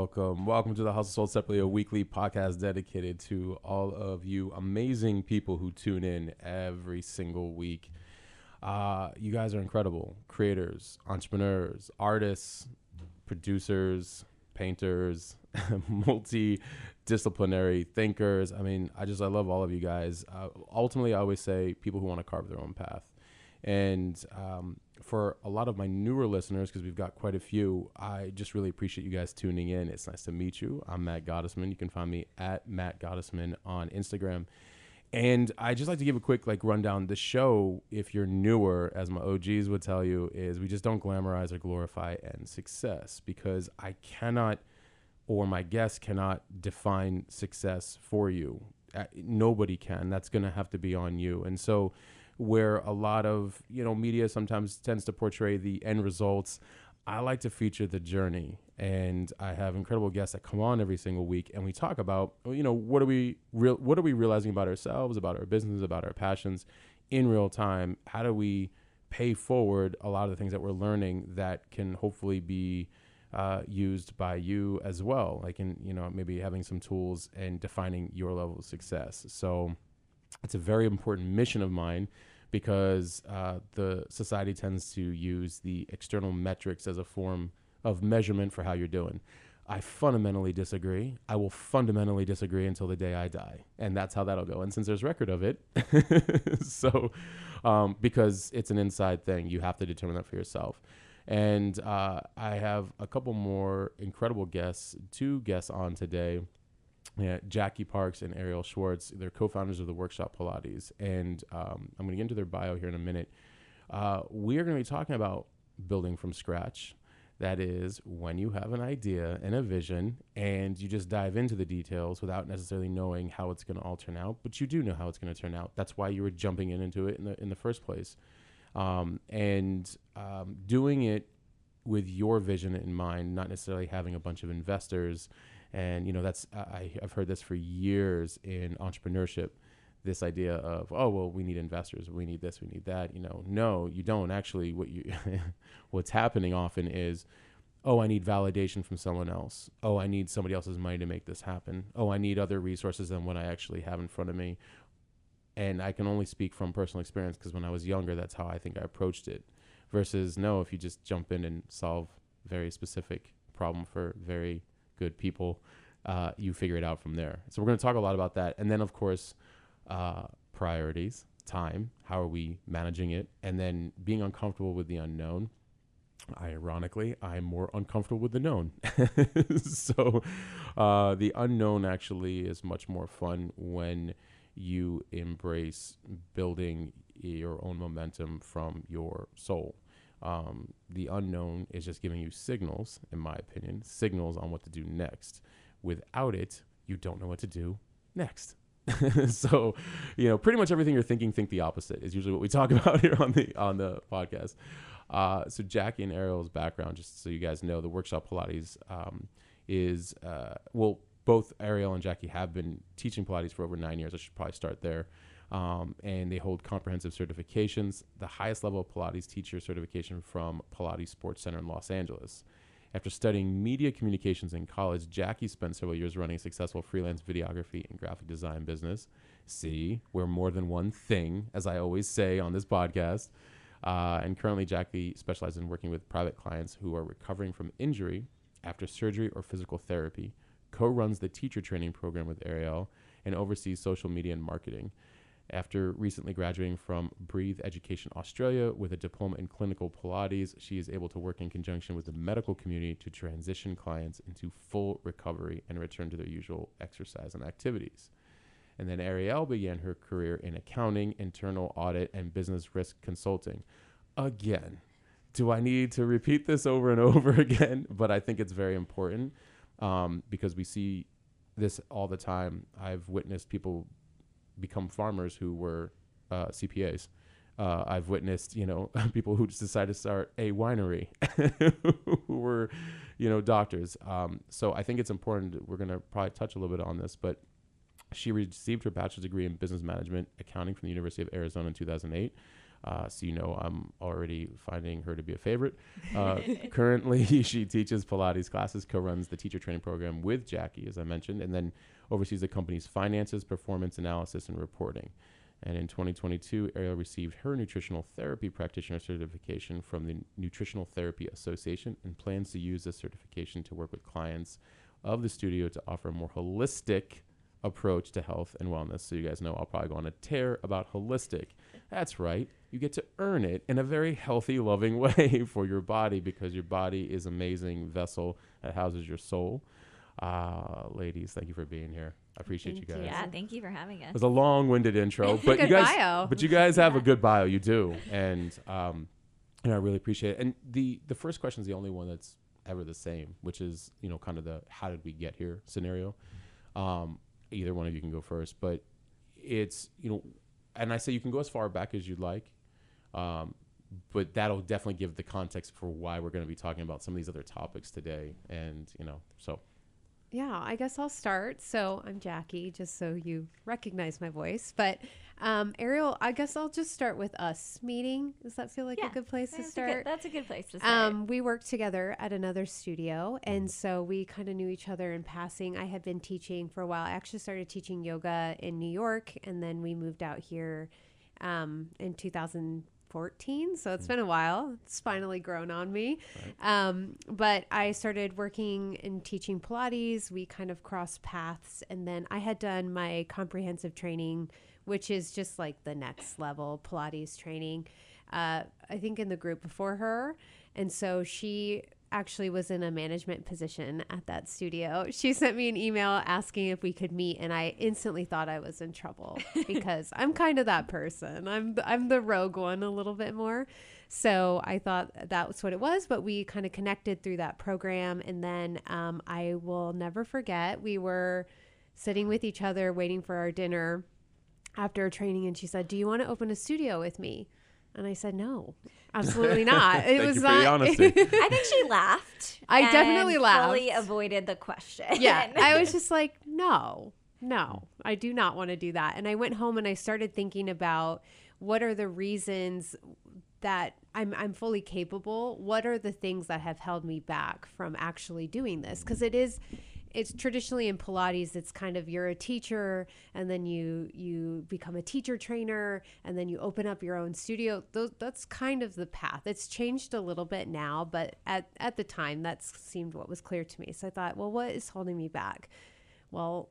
Welcome. Welcome to the Hustle Sold Separately, a weekly podcast dedicated to all of you amazing people who tune in every single week. Uh, you guys are incredible creators, entrepreneurs, artists, producers, painters, multidisciplinary thinkers. I mean, I just, I love all of you guys. Uh, ultimately, I always say people who want to carve their own path. And um, for a lot of my newer listeners, because we've got quite a few, I just really appreciate you guys tuning in. It's nice to meet you. I'm Matt Gottesman. You can find me at Matt Gottesman on Instagram. And I just like to give a quick like rundown. The show, if you're newer, as my OGs would tell you, is we just don't glamorize or glorify end success because I cannot, or my guests cannot define success for you. Nobody can. That's going to have to be on you. And so where a lot of you know media sometimes tends to portray the end results. I like to feature the journey and i have incredible guests that come on every single week and we talk about you know what are we real what are we realizing about ourselves about our business about our passions in real time? How do we pay forward a lot of the things that we're learning that can hopefully be uh, used by you as well? Like in you know maybe having some tools and defining your level of success. So it's a very important mission of mine because uh, the society tends to use the external metrics as a form of measurement for how you're doing. I fundamentally disagree. I will fundamentally disagree until the day I die, and that's how that'll go. And since there's record of it, so um, because it's an inside thing, you have to determine that for yourself. And uh, I have a couple more incredible guests, two guests on today yeah, Jackie Parks and Ariel Schwartz. They're co-founders of the Workshop Pilates, and um, I'm going to get into their bio here in a minute. Uh, we are going to be talking about building from scratch. That is when you have an idea and a vision, and you just dive into the details without necessarily knowing how it's going to all turn out. But you do know how it's going to turn out. That's why you were jumping in into it in the in the first place, um, and um, doing it with your vision in mind, not necessarily having a bunch of investors and you know that's I, I've heard this for years in entrepreneurship. This idea of oh well we need investors we need this we need that you know. No you don't. Actually what you what's happening often is oh I need validation from someone else. Oh I need somebody else's money to make this happen. Oh I need other resources than what I actually have in front of me. And I can only speak from personal experience because when I was younger that's how I think I approached it. Versus no if you just jump in and solve very specific problem for very good people, uh, you figure it out from there. So we're going to talk a lot about that, and then of course, uh, priorities, time, how are we managing it, and then being uncomfortable with the unknown. Ironically, I'm more uncomfortable with the known. so uh, the unknown actually is much more fun when you embrace building your own momentum from your soul. Um, the unknown is just giving you signals, in my opinion, signals on what to do next. Without it, you don't know what to do next. so, you know, pretty much everything you're thinking, think the opposite is usually what we talk about here on the on the podcast. Uh, so Jackie and Ariel's background, just so you guys know, the workshop Pilates um, is uh, well, both Ariel and Jackie have been teaching Pilates for over nine years. I should probably start there um, and they hold comprehensive certifications, the highest level of Pilates teacher certification from Pilates Sports Center in Los Angeles. After studying media communications in college, Jackie spent several years running a successful freelance videography and graphic design business. See, we're more than one thing, as I always say on this podcast. Uh, and currently, Jackie specializes in working with private clients who are recovering from injury after surgery or physical therapy, co runs the teacher training program with Ariel, and oversees social media and marketing. After recently graduating from Breathe Education Australia with a diploma in clinical Pilates, she is able to work in conjunction with the medical community to transition clients into full recovery and return to their usual exercise and activities. And then Ariel began her career in accounting, internal audit, and business risk consulting. Again, do I need to repeat this over and over again? But I think it's very important um, because we see this all the time. I've witnessed people become farmers who were uh, CPAs. Uh, I've witnessed, you know, people who just decided to start a winery who were, you know, doctors. Um, so I think it's important. We're going to probably touch a little bit on this, but she received her bachelor's degree in business management accounting from the University of Arizona in 2008. Uh, so you know I'm already finding her to be a favorite. Uh, currently, she teaches Pilates classes, co-runs the teacher training program with Jackie, as I mentioned, and then oversees the company's finances, performance analysis, and reporting. And in 2022, Ariel received her nutritional therapy practitioner certification from the Nutritional Therapy Association and plans to use this certification to work with clients of the studio to offer a more holistic approach to health and wellness. So you guys know I'll probably go on a tear about holistic. That's right. You get to earn it in a very healthy, loving way for your body because your body is amazing vessel that houses your soul. Uh, ladies, thank you for being here. I appreciate Thank you guys. you. Yeah, thank you for having us. It was a long-winded intro, but you guys, bio. but you guys have a good bio. You do, and um, and I really appreciate it. And the the first question is the only one that's ever the same, which is you know kind of the how did we get here scenario. Um, either one of you can go first, but it's you know, and I say you can go as far back as you'd like, um, but that'll definitely give the context for why we're going to be talking about some of these other topics today. And you know, so Yeah, I guess I'll start. So I'm Jackie, just so you recognize my voice. But um, Ariel, I guess I'll just start with us meeting. Does that feel like Yeah, a good place to That's a start? good, that's a good place to start. Um, we worked together at another studio, and so we kind of knew each other in passing. I had been teaching for a while. I actually started teaching yoga in New York, and then we moved out here um, in 2014. So it's been a while. It's finally grown on me. Um, but I started working and teaching Pilates. We kind of crossed paths, and then I had done my comprehensive training, which is just like the next level Pilates training. Uh, I think in the group before her, and so she actually was in a management position at that studio. She sent me an email asking if we could meet and I instantly thought I was in trouble because I'm kind of that person. I'm the, I'm the rogue one a little bit more. So I thought that was what it was, but we kind of connected through that program and then um, I will never forget we were sitting with each other waiting for our dinner after training and she said, "Do you want to open a studio with me?" And I said, "No, absolutely not." It Thank was you for not. honesty. I think she laughed. I and definitely Fully avoided the question. yeah, I was just like, "No, no, I do not want to do that." And I went home and I started thinking about what are the reasons that I'm I'm fully capable. What are the things that have held me back from actually doing this? Because it is it's traditionally in pilates it's kind of you're a teacher and then you you become a teacher trainer and then you open up your own studio. Those, that's kind of the path. It's changed a little bit now but at, at the time that seemed what was clear to me. So i thought well what is holding me back? Well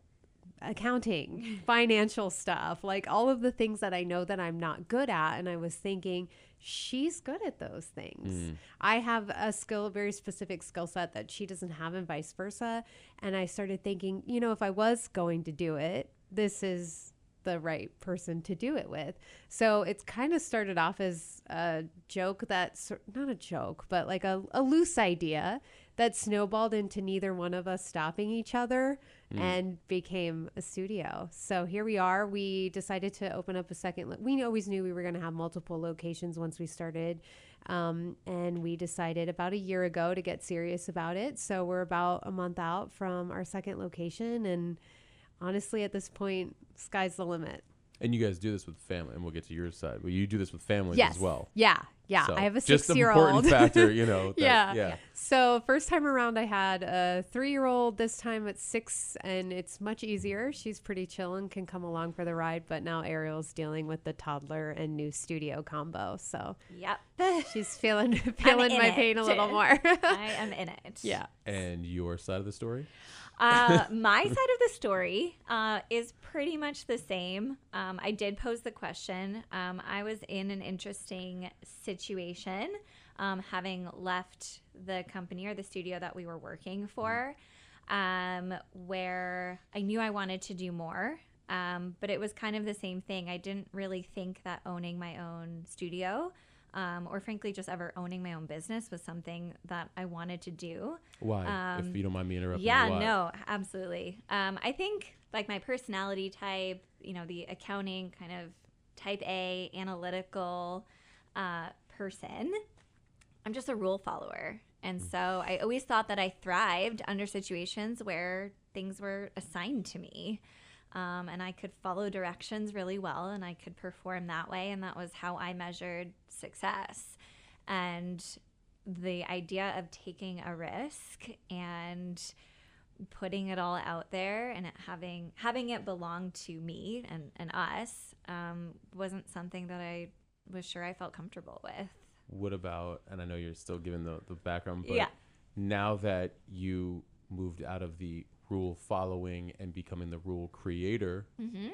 accounting financial stuff like all of the things that i know that i'm not good at. And i was thinking she's good at those things. Hmm. I have a skill a very specific skill set that she doesn't have and vice versa. And i started thinking you know if i was going to do it this is the right person to do it with. So it's kind of started off as a joke that's not a joke but like a, a loose idea that snowballed into neither one of us stopping each other and became a studio. So here we are. We decided to open up a second. Lo- we always knew we were going to have multiple locations once we started. Um, and we decided about a year ago to get serious about it. So we're about a month out from our second location. And honestly, at this point, sky's the limit. And you guys do this with family, and we'll get to your side, but you do this with families Yes. as well. Yeah. Yeah. So, I have a just six an year important old. factor, you know. that- Yeah. yeah. So first time around, I had a three-year-old. This time it's six, and it's much easier. She's pretty chill and can come along for the ride. But now Ariel's dealing with the toddler and new studio combo, so Yep. she's feeling feeling in my it. pain a little more. I am in it. yeah. And your side of the story? Uh, my side of the story uh, is pretty much the same. Um, I did pose the question. Um, I was in an interesting situation, um, having left the company or the studio that we were working for, um, where I knew I wanted to do more. Um, but it was kind of the same thing. I didn't really think that owning my own studio um, or frankly, just ever owning my own business was something that I wanted to do. Why? Um, if you don't mind me interrupting. Yeah, why? no, absolutely. Um, I think like my personality type, you know, the accounting kind of type A, analytical uh, person. I'm just a rule follower. And so I always thought that I thrived under situations where things were assigned to me. Um, and I could follow directions really well and I could perform that way. And that was how I measured success. And the idea of taking a risk and putting it all out there and it having having it belong to me and, and us um, wasn't something that I was sure I felt comfortable with. What about? And I know you're still giving the the background, but Yeah. now that you moved out of the rule following and becoming the rule creator, Mm-hmm.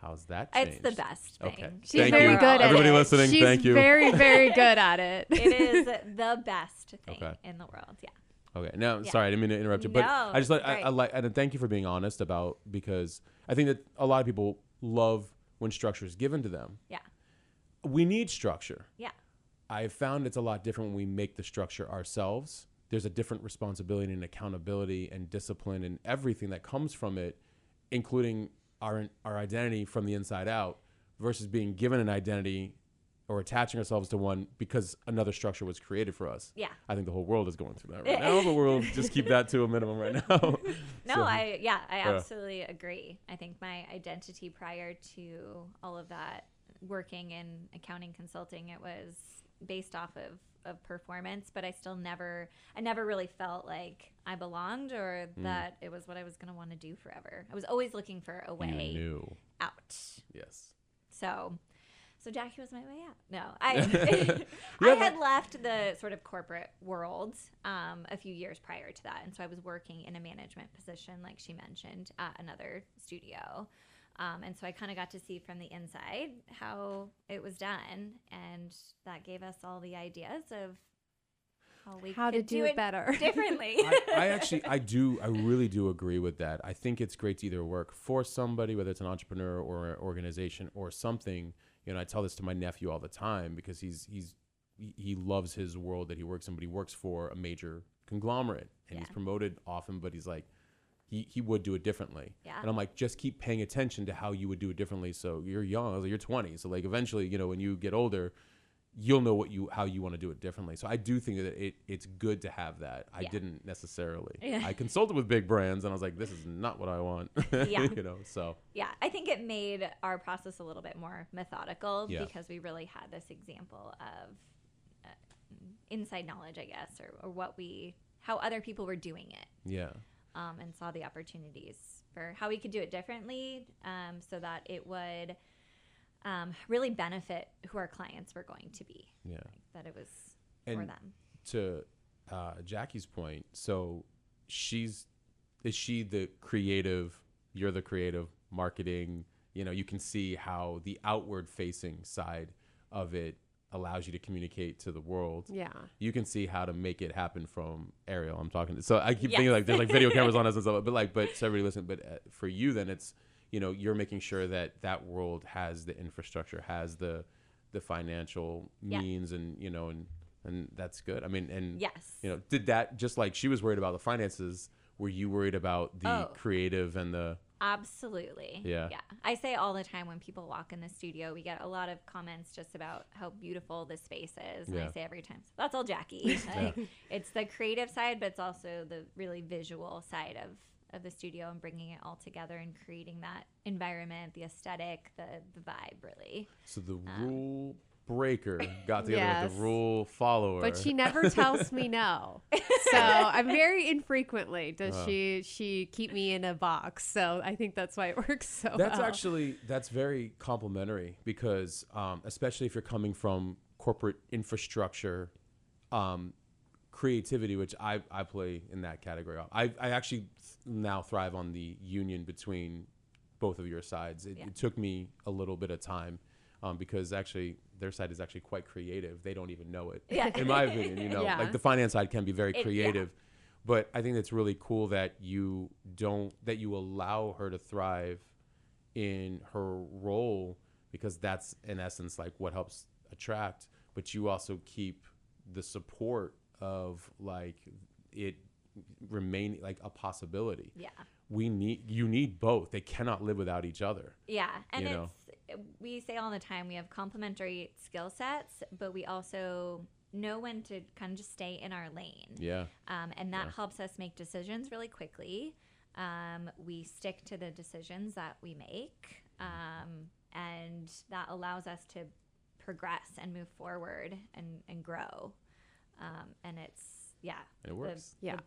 how's that changed? It's the best thing. Okay. She's Thank very you. good Everybody it. listening, She's thank you. She's very, very good at it. It is the best thing Okay. in the world. Yeah. Okay. Now, Yeah. sorry, I didn't mean to interrupt you, but No, I just like I. I like and thank you for being honest about because I think that a lot of people love when structure is given to them. Yeah. We need structure. Yeah. I've found it's a lot different when we make the structure ourselves. There's a different responsibility and accountability and discipline and everything that comes from it, including our our identity from the inside out, versus being given an identity or attaching ourselves to one because another structure was created for us. Yeah. I think the whole world is going through that right now, but we'll just keep that to a minimum right now. No, So- I yeah, I Yeah. absolutely agree. I think my identity prior to all of that working in accounting consulting, it was based off of of performance, but I still never I never really felt like I belonged or Mm. that it was what I was going to want to do forever. I was always looking for a way out. yes. So, so Jackie was my way out. No, I I had left the sort of corporate world um, a few years prior to that, and so I was working in a management position, like she mentioned, at another studio. Um, and so I kind of got to see from the inside how it was done, and that gave us all the ideas of how we How to could do it better. differently. I, I actually, I do, I really do agree with that. I think it's great to either work for somebody, whether it's an entrepreneur or an organization or something. You know, I tell this to my nephew all the time because he's he's he- he loves his world that he works in, but he works for a major conglomerate and he's promoted often, but he's like. He, he would do it differently. Yeah. And I'm like, just keep paying attention to how you would do it differently. So you're young, I like, you're 20. So like eventually, you know, when you get older, you'll know what you how you want to do it differently. So I do think that it, it's good to have that. I Yeah. didn't necessarily. Yeah. I consulted with big brands and I was like, this is not what I want. Yeah. you know, so yeah, I think it made our process a little bit more methodical Yeah. because we really had this example of uh, inside knowledge, I guess, or, or what we, how other people were doing it, yeah. Um, and saw the opportunities for how we could do it differently um, so that it would um, really benefit who our clients were going to be, Yeah. that it was for them. to uh, Jackie's point, so she's is she the creative? You're the creative marketing. You know, you can see how the outward facing side of it allows you to communicate to the world. Yeah. you can see how to make it happen from Ariel. I'm talking. To, so I keep Yes. thinking like there's like video cameras on us and stuff, but like, but so everybody listen. But uh, for you, then it's you know you're making sure that that world has the infrastructure, has the the financial Yeah. means, and you know, and and that's good. I mean, and Yes. you know, did that just like she was worried about the finances? Were you worried about the Oh. creative and the Absolutely. Yeah. Yeah. I say all the time when people walk in the studio, we get a lot of comments just about how beautiful the space is. And Yeah. I say every time, that's all Jackie. Like, It's the creative side, but it's also the really visual side of, of the studio and bringing it all together and creating that environment, the aesthetic, the, the vibe, really. so the Um, rule breaker got together with the rule follower? But she never tells me no. So I'm very infrequently does Uh. she she keep me in a box. So I think that's why it works so well. That's well. actually that's very complimentary because um, especially if you're coming from corporate infrastructure, um, creativity, which I, I play in that category. I, I actually now thrive on the union between both of your sides. It, Yeah. it took me a little bit of time um, because actually their side is actually quite creative. They don't even know it, Yeah. in my opinion. You know, Yeah. like the finance side can be very It- yeah. creative. But I think it's really cool that you don't that you allow her to thrive in her role because that's in essence like what helps attract but you also keep the support of like it remain like a possibility. Yeah. We need you need both. They cannot live without each other. Yeah, and You know? It's we say all the time we have complementary skill sets, but we also know when to kind of just stay in our lane. Yeah. Um, and that Yeah. helps us make decisions really quickly. Um, we stick to the decisions that we make, um, and that allows us to progress and move forward and, and grow. Um, and it's yeah, it works. Yeah. the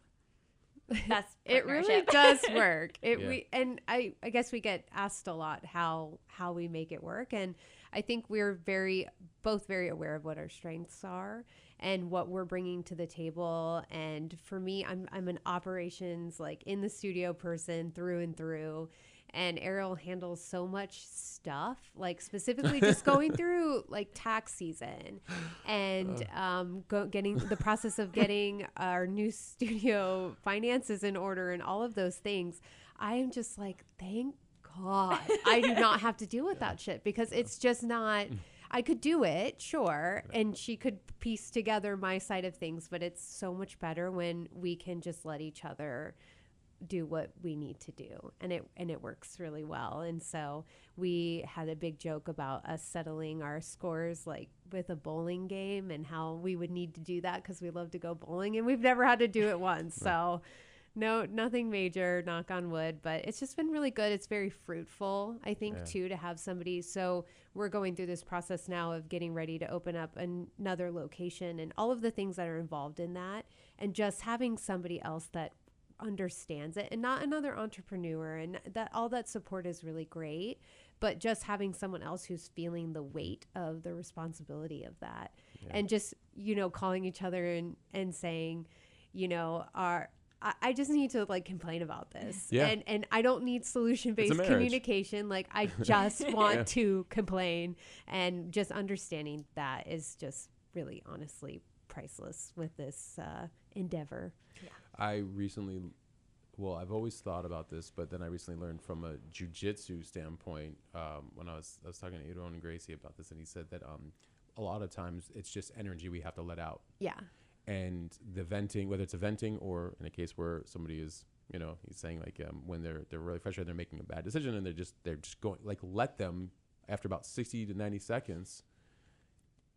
best. It really does work. It Yeah. we and I I guess we get asked a lot how how we make it work and I think we're very both very aware of what our strengths are and what we're bringing to the table and for me I'm I'm an operations like in the studio person through and through and Ariel handles so much stuff, like specifically just going through like tax season and um, go, getting the process of getting our new studio finances in order and all of those things. I am just like, thank God I do not have to deal with that shit because it's just not. I could do it, sure, and she could piece together my side of things, but it's so much better when we can just let each other do what we need to do and it and it works really well. And so we had a big joke about us settling our scores like with a bowling game and how we would need to do that because we love to go bowling and we've never had to do it once. So no nothing major knock on wood but it's just been really good. It's very fruitful i think Yeah. too to have somebody so we're going through this process now of getting ready to open up an- another location and all of the things that are involved in that and just having somebody else that understands it and not another entrepreneur and that all that support is really great but just having someone else who's feeling the weight of the responsibility of that and just you know calling each other and and saying you know our I- I just need to like complain about this. Yeah. And and I don't need solution based communication. Like I just want Yeah. to complain and just understanding that is just really honestly priceless with this uh, endeavor. I recently, well, I've always thought about this, but then I recently learned from a jujitsu standpoint um, when I was I was talking to Aaron and Gracie about this, and he said that um, a lot of times it's just energy we have to let out, Yeah. and the venting, whether it's a venting or in a case where somebody is, you know, he's saying like um, when they're they're really frustrated, they're making a bad decision, and they're just they're just going like let them after about sixty to ninety seconds,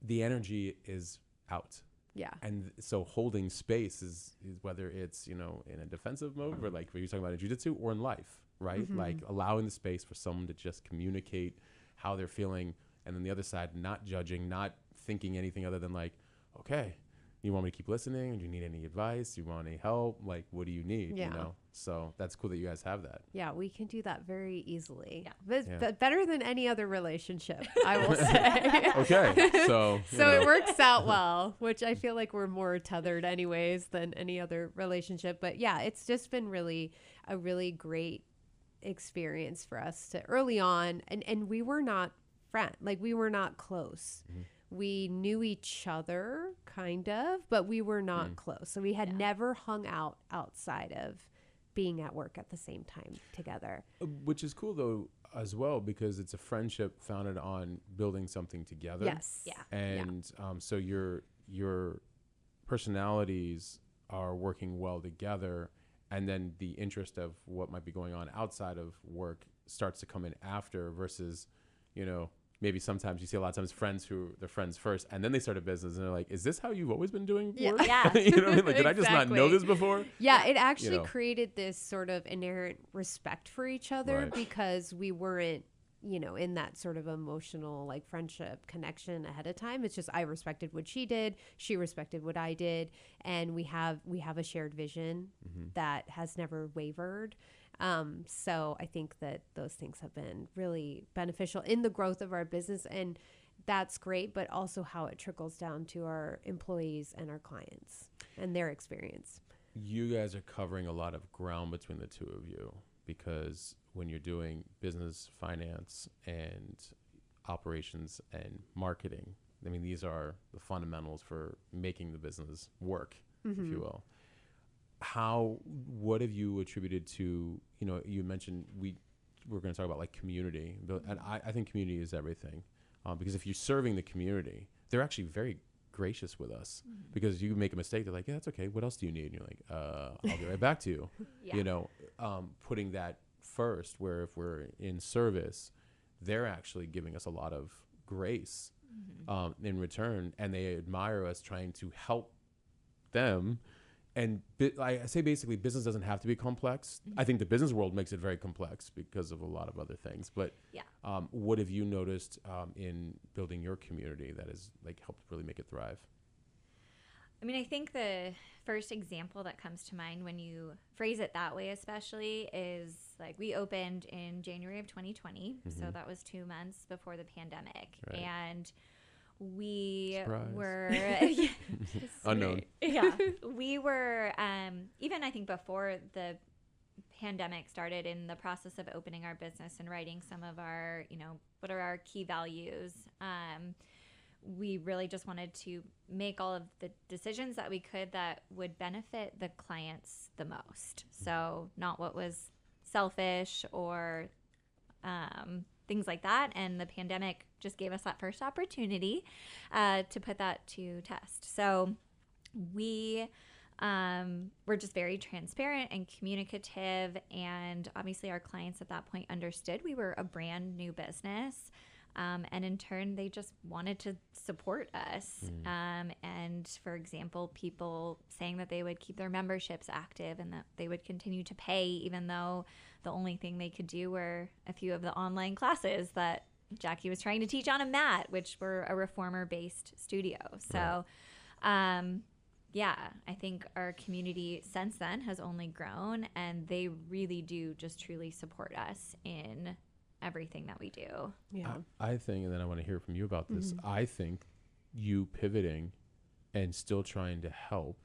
the energy is out Yeah. and so holding space is, is whether it's you know in a defensive mode or mm-hmm. like what you're talking about in jiu-jitsu or in life right? Mm-hmm. Like allowing the space for someone to just communicate how they're feeling and then the other side not judging not thinking anything other than like okay you want me to keep listening do you need any advice do you want any help like what do you need Yeah. you know so that's cool that you guys have that Yeah, we can do that very easily. Yeah. But, Yeah. but better than any other relationship, I will say. okay so you so it works out well, which I feel like we're more tethered anyways than any other relationship. But yeah, it's just been really a really great experience for us to early on and and we were not friend like we were not close. Mm-hmm. We knew each other kind of, but we were not close. So we had Yeah. never hung out outside of being at work at the same time together. Uh, which is cool though as well because it's a friendship founded on building something together Yes. Yeah. and um, so your your personalities are working well together and then the interest of what might be going on outside of work starts to come in after versus you know maybe sometimes you see a lot of times friends who they're friends first and then they start a business and they're like is this how you've always been doing Yeah. work Yeah. you know what i mean like did i just not know this before Yeah, it actually know. created this sort of inherent respect for each other Right. because we weren't, you know, in that sort of emotional like friendship connection ahead of time. It's just I respected what she did, she respected what I did, and we have we have a shared vision mm-hmm. that has never wavered. Um, so I think that those things have been really beneficial in the growth of our business and that's great, but also how it trickles down to our employees and our clients and their experience. you guys are covering a lot of ground between the two of you because when you're doing business, finance, and operations and marketing, I mean, these are the fundamentals for making the business work, if you will. How, what have you attributed to, you know, you mentioned we, we're going to talk about like community, but- and I, I think community is everything. Um, because if you're serving the community, they're actually very gracious with us because you make a mistake. They're like, yeah, that's okay. What else do you need? And you're like, uh, I'll get right back to you. Yeah. You know, um, putting that first, where if we're in service, they're actually giving us a lot of grace um, in return, and they admire us trying to help them. And bi- I say basically, business doesn't have to be complex. I think the business world makes it very complex because of a lot of other things. But Yeah. um, what have you noticed um, in building your community that has like helped really make it thrive? I mean, I think the first example that comes to mind when you phrase it that way, especially, is like we opened in January of 2020. So that was two months before the pandemic. Right. And we Surprise. were yeah, Unknown. yeah we were um, even i think before the pandemic started in the process of opening our business and writing some of our you know what are our key values um, we really just wanted to make all of the decisions that we could that would benefit the clients the most so not what was selfish or um, things like that. And the pandemic just gave us that first opportunity uh, to put that to test. So we um, were just very transparent and communicative. And obviously, our clients at that point understood we were a brand new business. Um, and in turn, they just wanted to support us. Um, and for example, people saying that they would keep their memberships active and that they would continue to pay, even though the only thing they could do were a few of the online classes that Jackie was trying to teach on a mat, which were a reformer based studio. So, um, yeah, I think our community since then has only grown, and they really do just truly support us in everything that we do. Yeah. I, I think, and then I want to hear from you about this. I think you pivoting and still trying to help,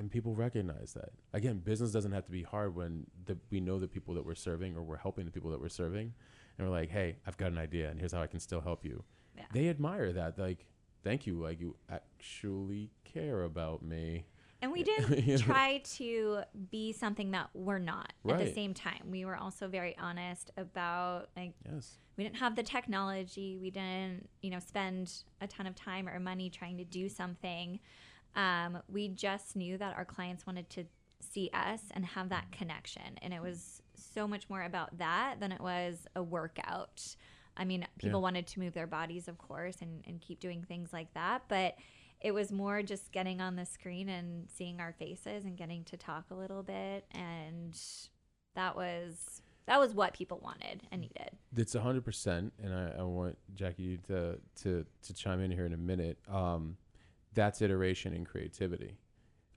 and people recognize that. Again, business doesn't have to be hard when the, we know the people that we're serving or we're helping the people that we're serving, and we're like, hey, I've got an idea, and here's how I can still help you. Yeah. They admire that. Like, thank you. Like, you actually care about me. And we You didn't know? try to be something that we're not at the same time. We were also very honest about like Yes. we didn't have the technology. We didn't, you know, spend a ton of time or money trying to do something. Um, we just knew that our clients wanted to see us and have that connection. And it was so much more about that than it was a workout. I mean, people Yeah. wanted to move their bodies, of course, and, and keep doing things like that. But it was more just getting on the screen and seeing our faces and getting to talk a little bit. And that was that was what people wanted and needed. It's a hundred percent, and I, I want Jackie to to to chime in here in a minute. Um, that's iteration and creativity.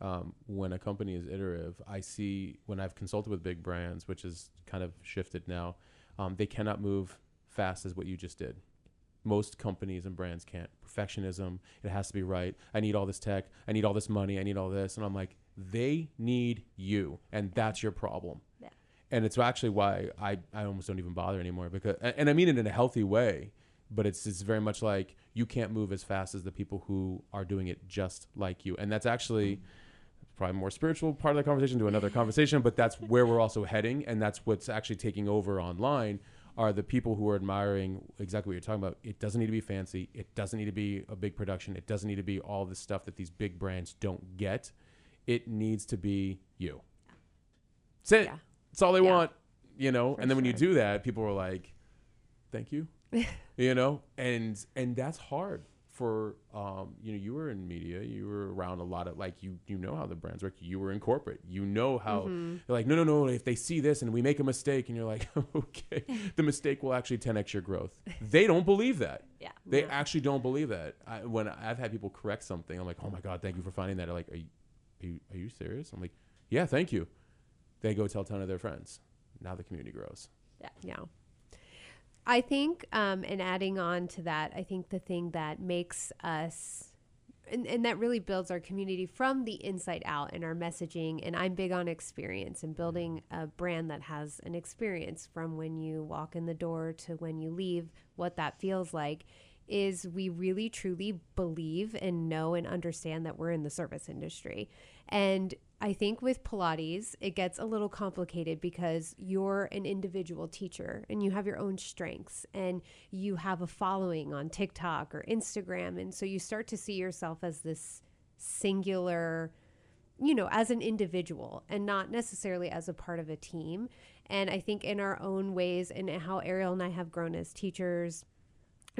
Um, when a company is iterative, I see when I've consulted with big brands, which is kind of shifted now, um, they cannot move fast as what you just did. Most companies and brands can't. Perfectionism, it has to be right. I need all this tech. I need all this money. I need all this. And I'm like, they need you. And that's your problem Yeah. and it's actually why I, I almost don't even bother anymore because and and I mean it in a healthy way, but it's it's very much like you can't move as fast as the people who are doing it just like you, and that's actually mm-hmm. probably more spiritual part of the conversation to another conversation, but that's where we're also heading, and that's what's actually taking over online are the people who are admiring exactly what you're talking about. It doesn't need to be fancy. It doesn't need to be a big production. It doesn't need to be all the stuff that these big brands don't get. It needs to be you. That's it. Yeah. That's all they Yeah. want, you know. For and then when you do that, people are like, "Thank you," you know. And and that's hard for um, you know. You were in media. You were around a lot of like you. You know how the brands work. You were in corporate. You know how Mm-hmm. they're like, no, no, no. If they see this and we make a mistake, and you're like, okay, the mistake will actually 10x your growth. They don't believe that. Yeah. They Yeah. actually don't believe that. I, when I've had people correct something, I'm like, oh my god, thank you for finding that. They're like, are you, are you, are you serious? I'm like, yeah, thank you. They go tell ten of their friends. Now the community grows. Yeah yeah. I think, um, and adding on to that, I think the thing that makes us, and, and that really builds our community from the inside out and our messaging. And I'm big on experience and building a brand that has an experience from when you walk in the door to when you leave, what that feels like. Is we really truly believe and know and understand that we're in the service industry. And I think with Pilates, it gets a little complicated because you're an individual teacher and you have your own strengths and you have a following on TikTok or Instagram. And so you start to see yourself as this singular, you know, as an individual and not necessarily as a part of a team. And I think in our own ways and how Ariel and I have grown as teachers,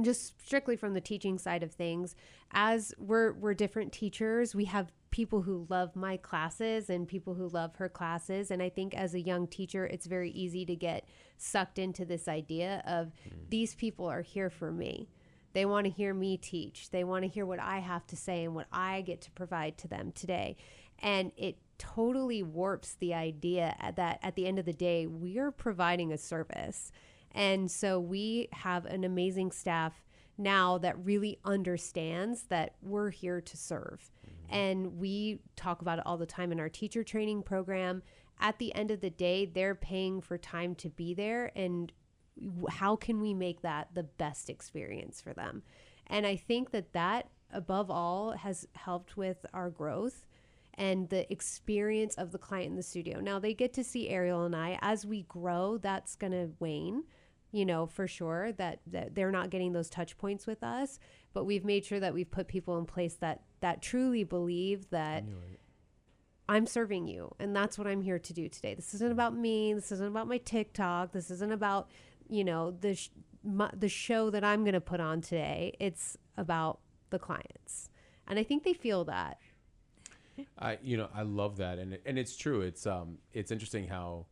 just strictly from the teaching side of things as we're we're different teachers we have people who love my classes and people who love her classes. And i think as a young teacher it's very easy to get sucked into this idea of mm. these people are here for me. They want to hear me teach. They want to hear what i have to say and what i get to provide to them today. And it totally warps the idea that at the end of the day we are providing a service. And so we have an amazing staff now that really understands that we're here to serve. And we talk about it all the time in our teacher training program. At the end of the day, they're paying for time to be there. And how can we make that the best experience for them? And I think that that, above all, has helped with our growth and the experience of the client in the studio. Now they get to see Ariel and I as we grow, that's going to wane, you know, for sure that, that they're not getting those touch points with us, but we've made sure that we've put people in place that that truly believe that I'm serving you and that's what I'm here to do today. This isn't about me, this isn't about my TikTok, this isn't about, you know, the sh- my, the show that I'm going to put on today. It's about the clients. And I think they feel that. I you know I love that and and it's true. It's um it's interesting how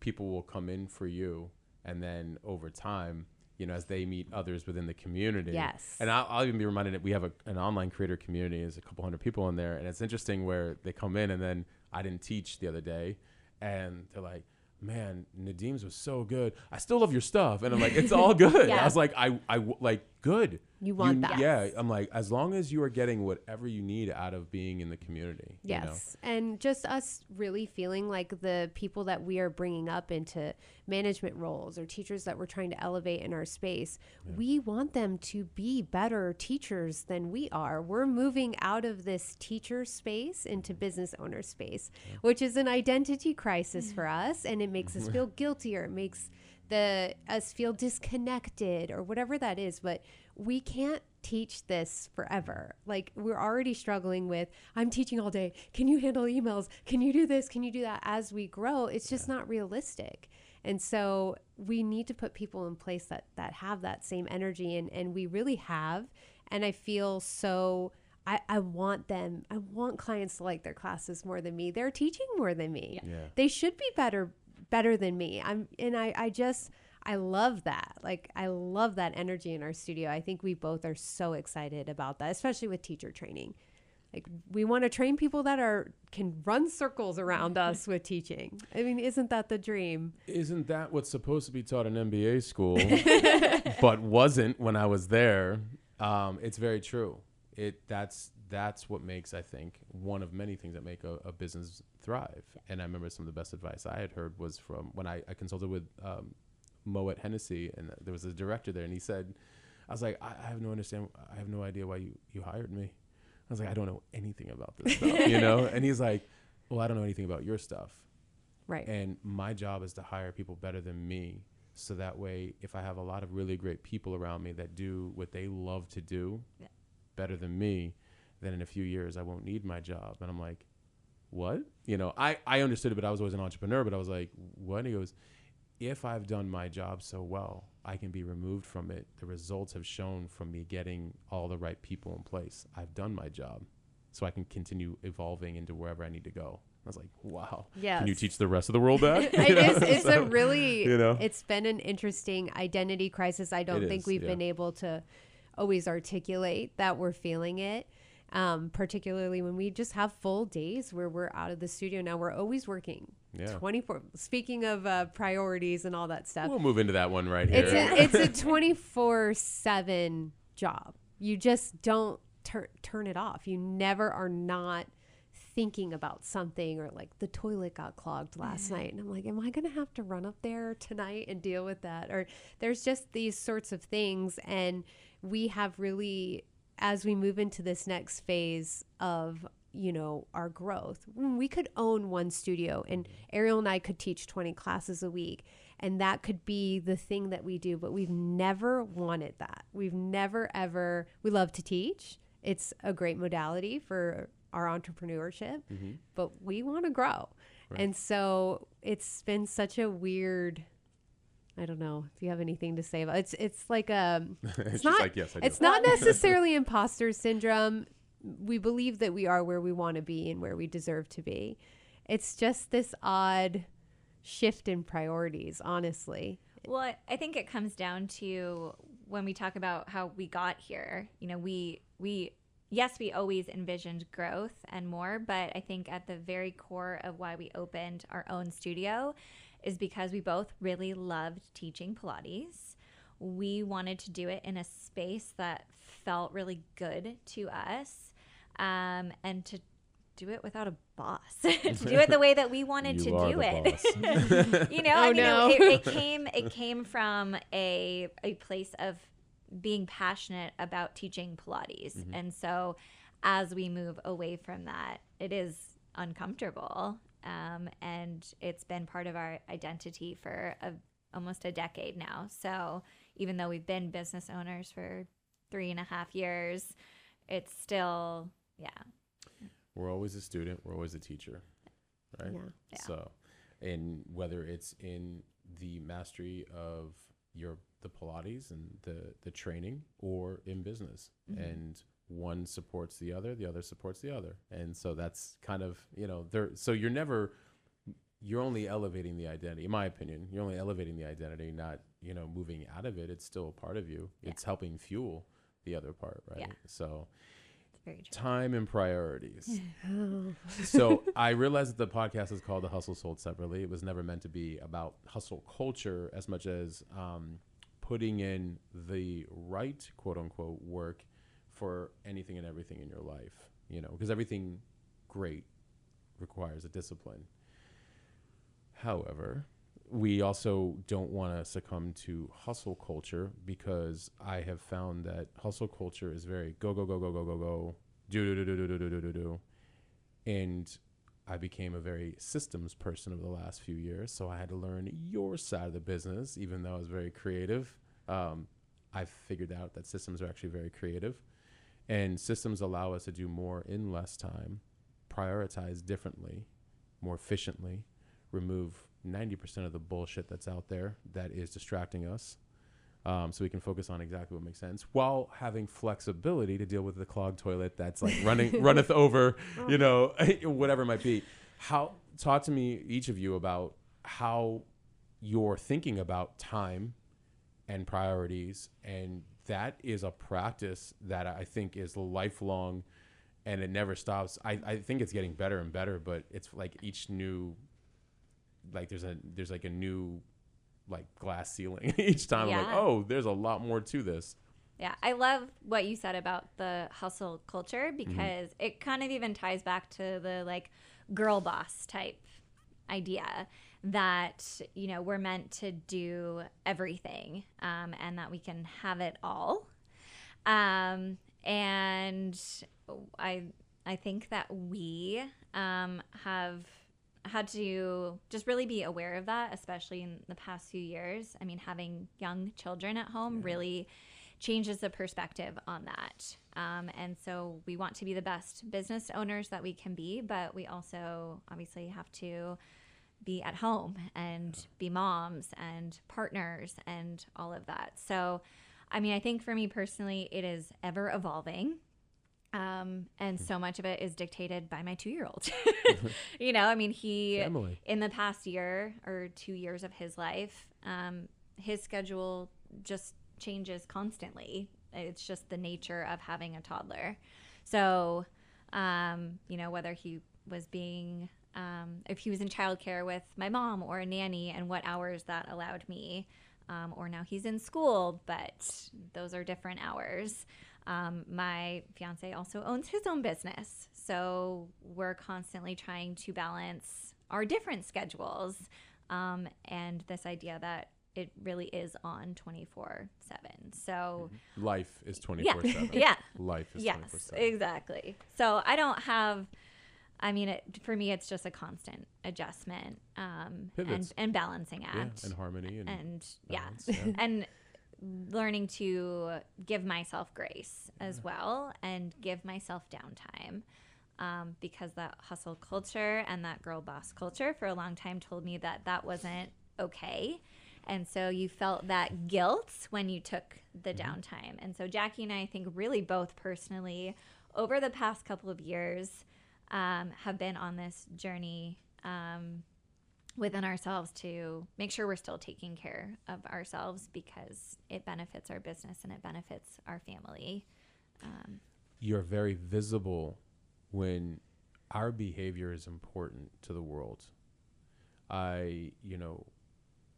people will come in for you and then over time you know as they meet others within the community. Yes. And I'll, I'll even be reminded that we have a, an online creator community. There's a couple hundred people in there, and it's interesting where they come in and then I didn't teach the other day, and they're like. Man, Nadim's was so good. I still love your stuff, and I'm like, it's all good. Yeah. I was like, I, I, like, good. You want that. Yeah, I'm like, as long as you are getting whatever you need out of being in the community. you know? Yes. And just us really feeling like the people that we are bringing up into management roles or teachers that we're trying to elevate in our space, we want them to be better teachers than we are. We're moving out of this teacher space into business owner space, which is an identity crisis for us. And it makes us feel guiltier. It makes the us feel disconnected or whatever that is but we can't teach this forever. Like we're already struggling with i'm teaching all day. Can you handle emails? Can you do this? Can you do that? As we grow it's just not realistic. And so we need to put people in place that that have that same energy and and we really have. And i feel so I, I want them i want clients to like their classes more than me. They're teaching more than me. Yeah. they should be better better than me. I'm and i i just i love that. Like i love that energy in our studio. I think we both are so excited about that especially with teacher training. Like we want to train people that are can run circles around us with teaching. I mean isn't that the dream? Isn't that what's supposed to be taught in MBA school, but wasn't when I was there? Um, it's very true. It that's that's what makes I think one of many things that make a, a business thrive. And I remember some of the best advice I had heard was from when I, I consulted with um, Moet Hennessy, and there was a director there, and he said, "I was like, I, I have no understand, I have no idea why you you hired me." I was like, "I don't know anything about this stuff," you know. And he's like, "Well, I don't know anything about your stuff." right And my job is to hire people better than me. So that way, if I have a lot of really great people around me that do what they love to do Yeah. better than me, then in a few years, I won't need my job. And I'm like, what? You know, I, I understood it, but I was always an entrepreneur. But I was like, what? And he goes, if I've done my job so well, I can be removed from it. The results have shown from me getting all the right people in place. I've done my job. So I can continue evolving into wherever I need to go. I was like, wow. Can you teach the rest of the world that? it know? is. It's so, a really, you know, it's been an interesting identity crisis i don't It think is, we've yeah. been able to always articulate that we're feeling it um, particularly when we just have full days where we're out of the studio. Now we're always working Yeah. 24 speaking of uh, priorities and all that stuff. We'll move into that one right here. it's a, it's a 24 7 job. You just don't tur- turn it off. You never are not thinking about something or like the toilet got clogged last night and i'm like am i going to have to run up there tonight and deal with that? Or there's just these sorts of things and we have really as we move into this next phase of you know our growth we could own one studio and mm-hmm. ariel and i could teach 20 classes a week and that could be the thing that we do but we've never wanted that. We've never ever we love to teach. It's a great modality for our entrepreneurship mm-hmm. but we want to grow and so it's been such a weird I don't know if you have anything to say about it's it's like um, a it's She's not like, "Yes, I do." it's not necessarily imposter syndrome. We believe that we are where we want to be and where we deserve to be. It's just this odd shift in priorities, honestly. Well, I- I think it comes down to when we talk about how we got here. You know, we we yes, we always envisioned growth and more, but I think at the very core of why we opened our own studio is because we both really loved teaching Pilates. We wanted to do it in a space that felt really good to us, um, and to do it without a boss, to do it the way that we wanted You to do it. you know, Oh, I mean, no. it, it, it came it came from a a place of being passionate about teaching Pilates, Mm-hmm. and so as we move away from that, it is uncomfortable, um, and it's been part of our identity for a, almost a decade now. So even though we've been business owners for three and a half years, it's still yeah we're always a student we're always a teacher right Yeah. Yeah. so and whether it's in the mastery of your the pilates and the the training or in business and one supports the other the other supports the other and so that's kind of you know there so you're never you're only elevating the identity in my opinion you're only elevating the identity not you know moving out of it it's still a part of you it's helping fuel the other part right Yeah. so it's very true. time and priorities so I realized that the podcast is called The Hustle Sold Separately. It was never meant to be about hustle culture as much as um, putting in the right quote unquote work for anything and everything in your life, you know, because everything great requires a discipline. However, we also don't want to succumb to hustle culture because I have found that hustle culture is very go go go go go go go do do do do do do do do do and I became a very systems person over the last few years. So I had to learn your side of the business, even though I was very creative. Um, I figured out that systems are actually very creative, and systems allow us to do more in less time, prioritize differently, more efficiently, remove 90% of the bullshit that's out there that is distracting us. Um, so we can focus on exactly what makes sense while having flexibility to deal with the clogged toilet that's like running runneth over, you know, whatever it might be. How talk to me, each of you, about how you're thinking about time and priorities, and that is a practice that I think is lifelong, and it never stops. I, I think it's getting better and better, but it's like each new, like there's a there's like a new like glass ceiling each time. I'm like, oh, there's a lot more to this. Yeah, I love what you said about the hustle culture mm-hmm. because it kind of even ties back to the like girl boss type idea that you know we're meant to do everything um, and that we can have it all. Um, and i i think that we um, have had to just really be aware of that especially in the past few years. I mean having young children at home really changes the perspective on that. Um, and so we want to be the best business owners that we can be, but we also obviously have to be at home and be moms and partners and all of that. So, I mean, I think for me personally, it is ever evolving. Um, and so much of it is dictated by my two year old. you know, I mean, he, Family. in the past year or two years of his life, um, his schedule just changes constantly. It's just the nature of having a toddler. So, um, you know, whether he was being, um, if he was in childcare with my mom or a nanny, and what hours that allowed me, um, or now he's in school, but those are different hours. Um, my fiance also owns his own business. So we're constantly trying to balance our different schedules um, and this idea that it really is on 24 7. So, Life is yeah, 24 7. yeah. Life is Yes, 24 7. exactly. So I don't have I mean, it, for me, it's just a constant adjustment um, and, and balancing Yeah, act. and harmony and, and yeah, balance, yeah. and learning to give myself grace as well and give myself downtime um, because that hustle culture and that girl boss culture for a long time told me that that wasn't okay. And so you felt that guilt when you took the downtime. And so jackie and i, I think really both personally over the past couple of years um, have been on this journey um, within ourselves to make sure we're still taking care of ourselves because it benefits our business and it benefits our family. Um, you're very visible when our behavior is important to the world. I, you know,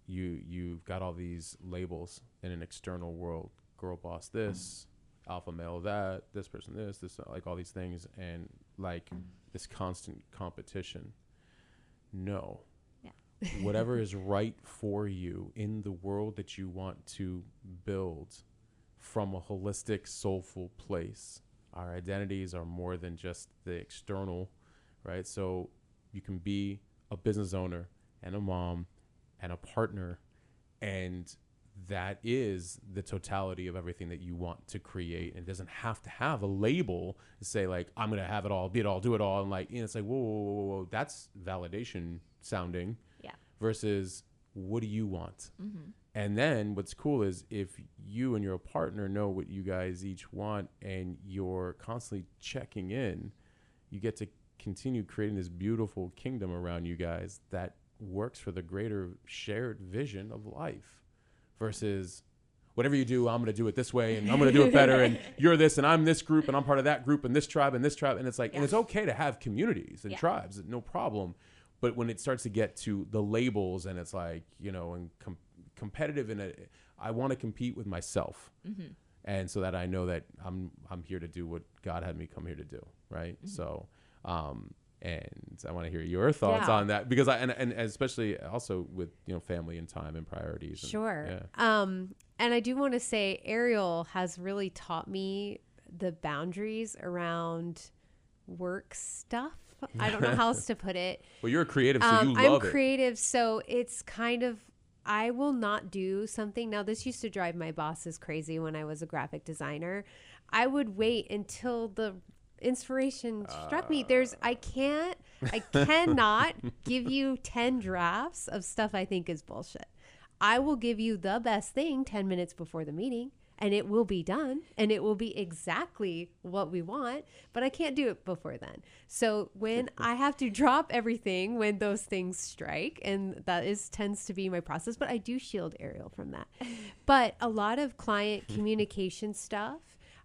you you've got all these labels in an external world. Girl boss this, alpha male that, this person this, this like all these things and like this constant competition. No. Yeah. Whatever is right for you in the world that you want to build from a holistic, soulful place. Our identities are more than just the external, right? So you can be a business owner and a mom and a partner, and that is the totality of everything that you want to create. And it doesn't have to have a label to say like I'm gonna have it all, be it all, do it all, and like you know, it's like whoa, whoa, whoa, whoa, that's validation sounding yeah. versus what do you want? Mm-hmm. And then what's cool is if you and your partner know what you guys each want and you're constantly checking in, you get to continue creating this beautiful kingdom around you guys that works for the greater shared vision of life versus whatever you do, I'm going to do it this way and I'm going to do it better. And you're this and I'm this group and I'm part of that group and this tribe and this tribe. And it's like, and it's okay to have communities and Yeah. tribes, no problem. But when it starts to get to the labels and it's like, you know, and com- competitive in it, I want to compete with myself. Mm-hmm. And so that I know that I'm, I'm here to do what God had me come here to do. Right. Mm-hmm. So, um, and I want to hear your thoughts Yeah. on that because I, and, and especially also with, you know, family and time and priorities. and- Sure. yeah. Um, and I do want to say Ariel has really taught me the boundaries around work stuff. I don't know how else to put it. Well, you're a creative, so Um, you love it. I'm it. creative, so it's kind of I will not do something. Now, this used to drive my bosses crazy when I was a graphic designer. I would wait until the inspiration struck me. There's uh. I can't I cannot give you 10 drafts of stuff I think is bullshit. I will give you the best thing 10 minutes before the meeting and it will be done and it will be exactly what we want, but I can't do it before then. So when I have to drop everything when those things strike and that is tends to be my process, but I do shield Ariel from that. But a lot of client communication stuff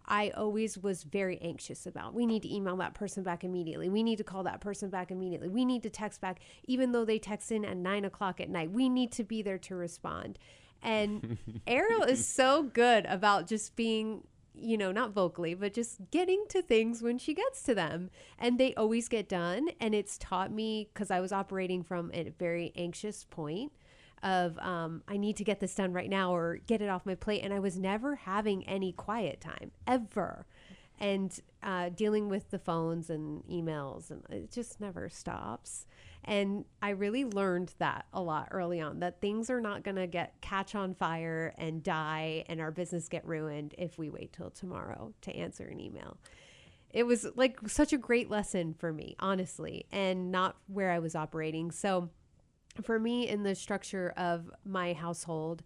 I always was very anxious about. We need to email that person back immediately. We need to call that person back immediately. We need to text back, even though they text in at nine o'clock at night. We need to be there to respond. And Ariel is so good about just being, you know, not vocally, but just getting to things when she gets to them. And they always get done. And it's taught me because I was operating from a very anxious point of um, I need to get this done right now or get it off my plate. And I was never having any quiet time ever. And uh, dealing with the phones and emails, and it just never stops. And I really learned that a lot early on that things are not going to get catch on fire and die and our business get ruined if we wait till tomorrow to answer an email it was like such a great lesson for me, honestly, and not where I was operating. So, for me, in the structure of my household,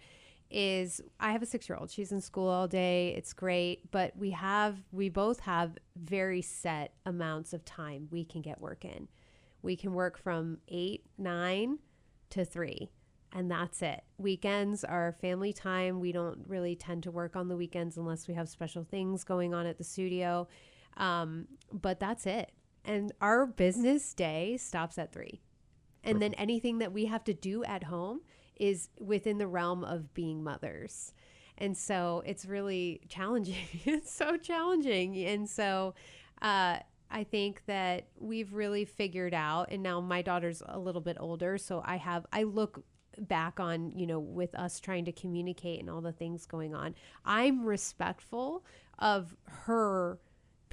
is I have a six year old. She's in school all day. It's great, but we have we both have very set amounts of time we can get work in. We can work from eight, nine to three and that's it. Weekends are family time. We don't really tend to work on the weekends unless we have special things going on at the studio. Um, but that's it. And our business day stops at three. And then anything that we have to do at home is within the realm of being mothers. And so it's really challenging. it's so challenging. And so uh, I think that we've really figured out, and now my daughter's a little bit older. So I have, I look back on, you know, with us trying to communicate and all the things going on. I'm respectful of her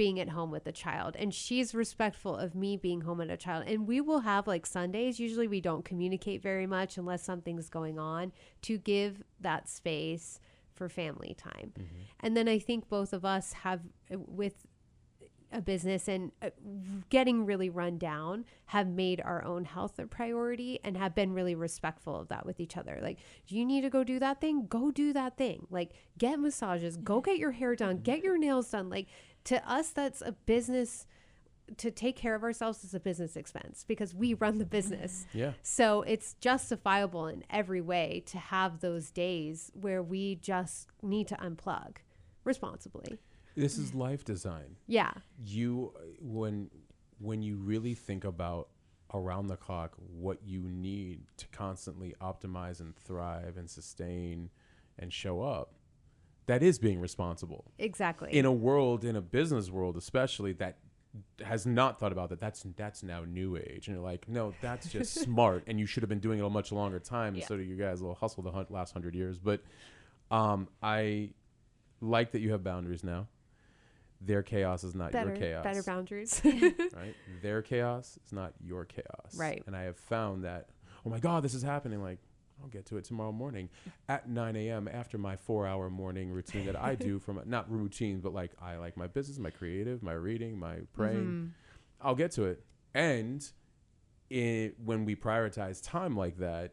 being at home with a child. And she's respectful of me being home with a child. And we will have like sundays. Usually we don't communicate very much unless something's going on to give that space for family time. And then i think both of us have uh, with a business and uh, getting really run down have made our own health a priority and have been really respectful of that with each other. Like do you need to go do that thing? Go do that thing. Like get massages. Go get your hair done. Get your nails done. Like to us that's a business to take care of ourselves is a business expense because we run the business. Mm-hmm. Yeah. so it's justifiable in every way to have those days where we just need to unplug responsibly. This is life design. yeah. You when when you really think about around the clock what you need to constantly optimize and thrive and sustain and show up, that is being responsible. exactly In a world, in a business world especially, that has not thought about that. That's that's now new age, and you're like, no, that's just smart, and you should have been doing it a much longer time. Yeah. And so do you guys will hustle the hun- last hundred years, but um, I like that you have boundaries now. Their chaos is not better your chaos, better boundaries right? Their chaos is not your chaos, Right. And I have found that, oh my God, this is happening. Like, I'll get to it tomorrow morning at 9 a.m. after my four-hour morning routine that I do from not routine, but like I like my business, my creative, my reading, my praying. Mm-hmm. I'll get to it, and it, when we prioritize time like that,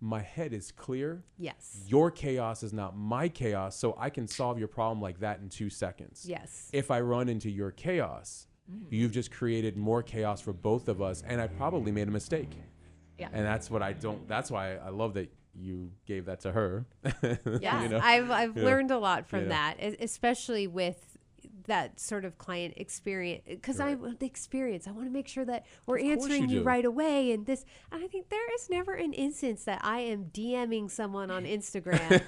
my head is clear. yes Your chaos is not my chaos, so I can solve your problem like that in two seconds yes if I run into your chaos, you've just created more chaos for both of us, and I probably made a mistake. Yeah. And that's what I don't. That's why I love that you gave that to her. yeah You know? i've i've learned a lot from that especially with that sort of client experience because i Right. want the experience i want to make sure that we're answering you you, right away and this and i think there is never an instance that i am dming someone on instagram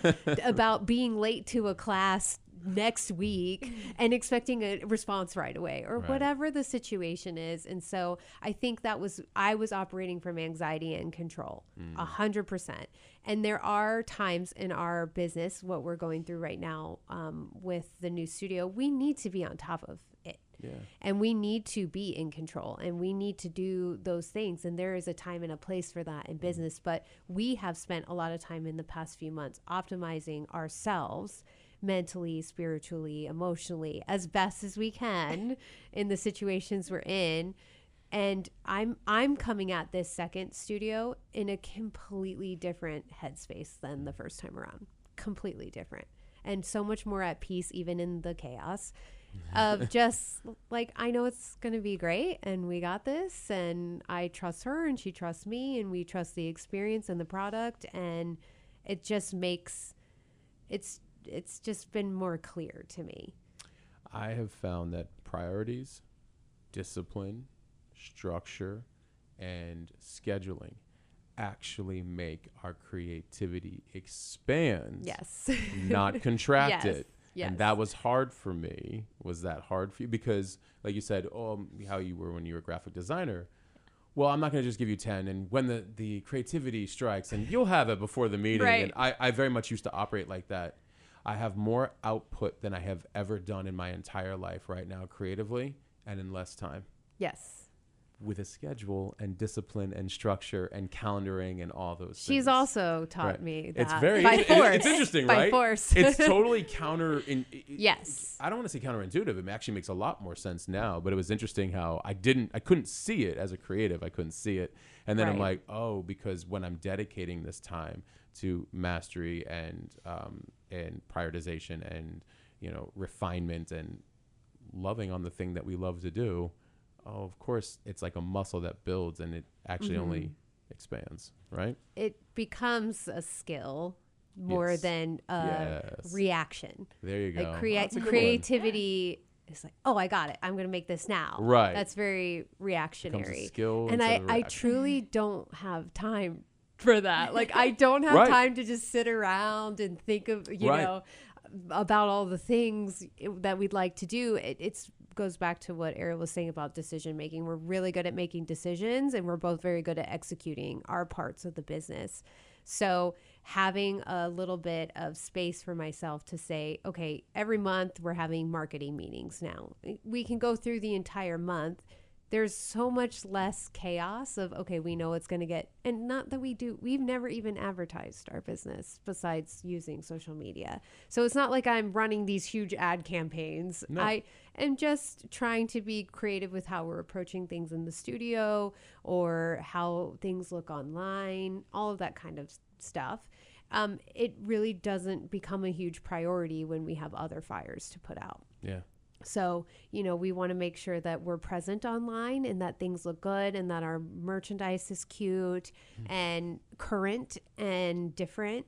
about being late to a class next week and expecting a response right away or Right. whatever the situation is. And so i think that was i was operating from anxiety and control a hundred percent. And there are times in our business what we're going through right now um, with the new studio we need to be on top of it. Yeah. and we need to be in control and we need to do those things. And there is a time and a place for that in business. But we have spent a lot of time in the past few months optimizing ourselves mentally spiritually emotionally as best as we can in the situations we're in. And i'm i'm coming at this second studio in a completely different headspace than the first time around. Completely different. And so much more at peace even in the chaos of just like I know it's going to be great and we got this and I trust her and she trusts me and we trust the experience and the product and it just makes it's it's just been more clear to me. I have found that priorities, discipline, structure, and scheduling actually make our creativity expand. Yes. not contract Yes, it. yes. And that was hard for me. Was that hard for you? Because, like you said, oh, um, how you were when you were a graphic designer. Well, I'm not going to just give you 10. And when the, the creativity strikes, and you'll have it before the meeting. Right. And I, I very much used to operate like that. I have more output than I have ever done in my entire life right now, creatively, and in less time yes. with a schedule and discipline and structure and calendaring and all those She's things. also taught Right. me that It's very by force. it's interesting, by right? By force. it's totally counter in it- Yes. I don't want to say counterintuitive. It actually makes a lot more sense now, but it was interesting how I didn't I couldn't see it as a creative. I couldn't see it. And then I'm like, "Oh, because when I'm dedicating this time to mastery and um and prioritization and, you know, refinement and loving on the thing that we love to do, oh, of course, it's like a muscle that builds and it actually Mm-hmm. only expands, right? it becomes a skill more Yes. than a Yes. reaction. There you go. Like create That's a good one. creativity is like, oh, I got it. I'm going to make this now. Right. That's very reactionary. skill and I, instead of a I reaction. truly don't have time for that. Like I don't have Right. time to just sit around and think of you Right. know about all the things that we'd like to do. It it's goes back to what Ariel was saying about decision making. We're really good at making decisions and we're both very good at executing our parts of the business. So having a little bit of space for myself to say, okay, every month we're having marketing meetings now. We can go through the entire month. There's so much less chaos of, okay, we know it's going to get, and not that we do, we've never even advertised our business besides using social media. So it's not like I'm running these huge ad campaigns. No. I am just trying to be creative with how we're approaching things in the studio or how things look online, all of that kind of stuff. Um, it really doesn't become a huge priority when we have other fires to put out. Yeah. So, you know, we want to make sure that we're present online and that things look good and that our merchandise is cute mm-hmm. and current and different.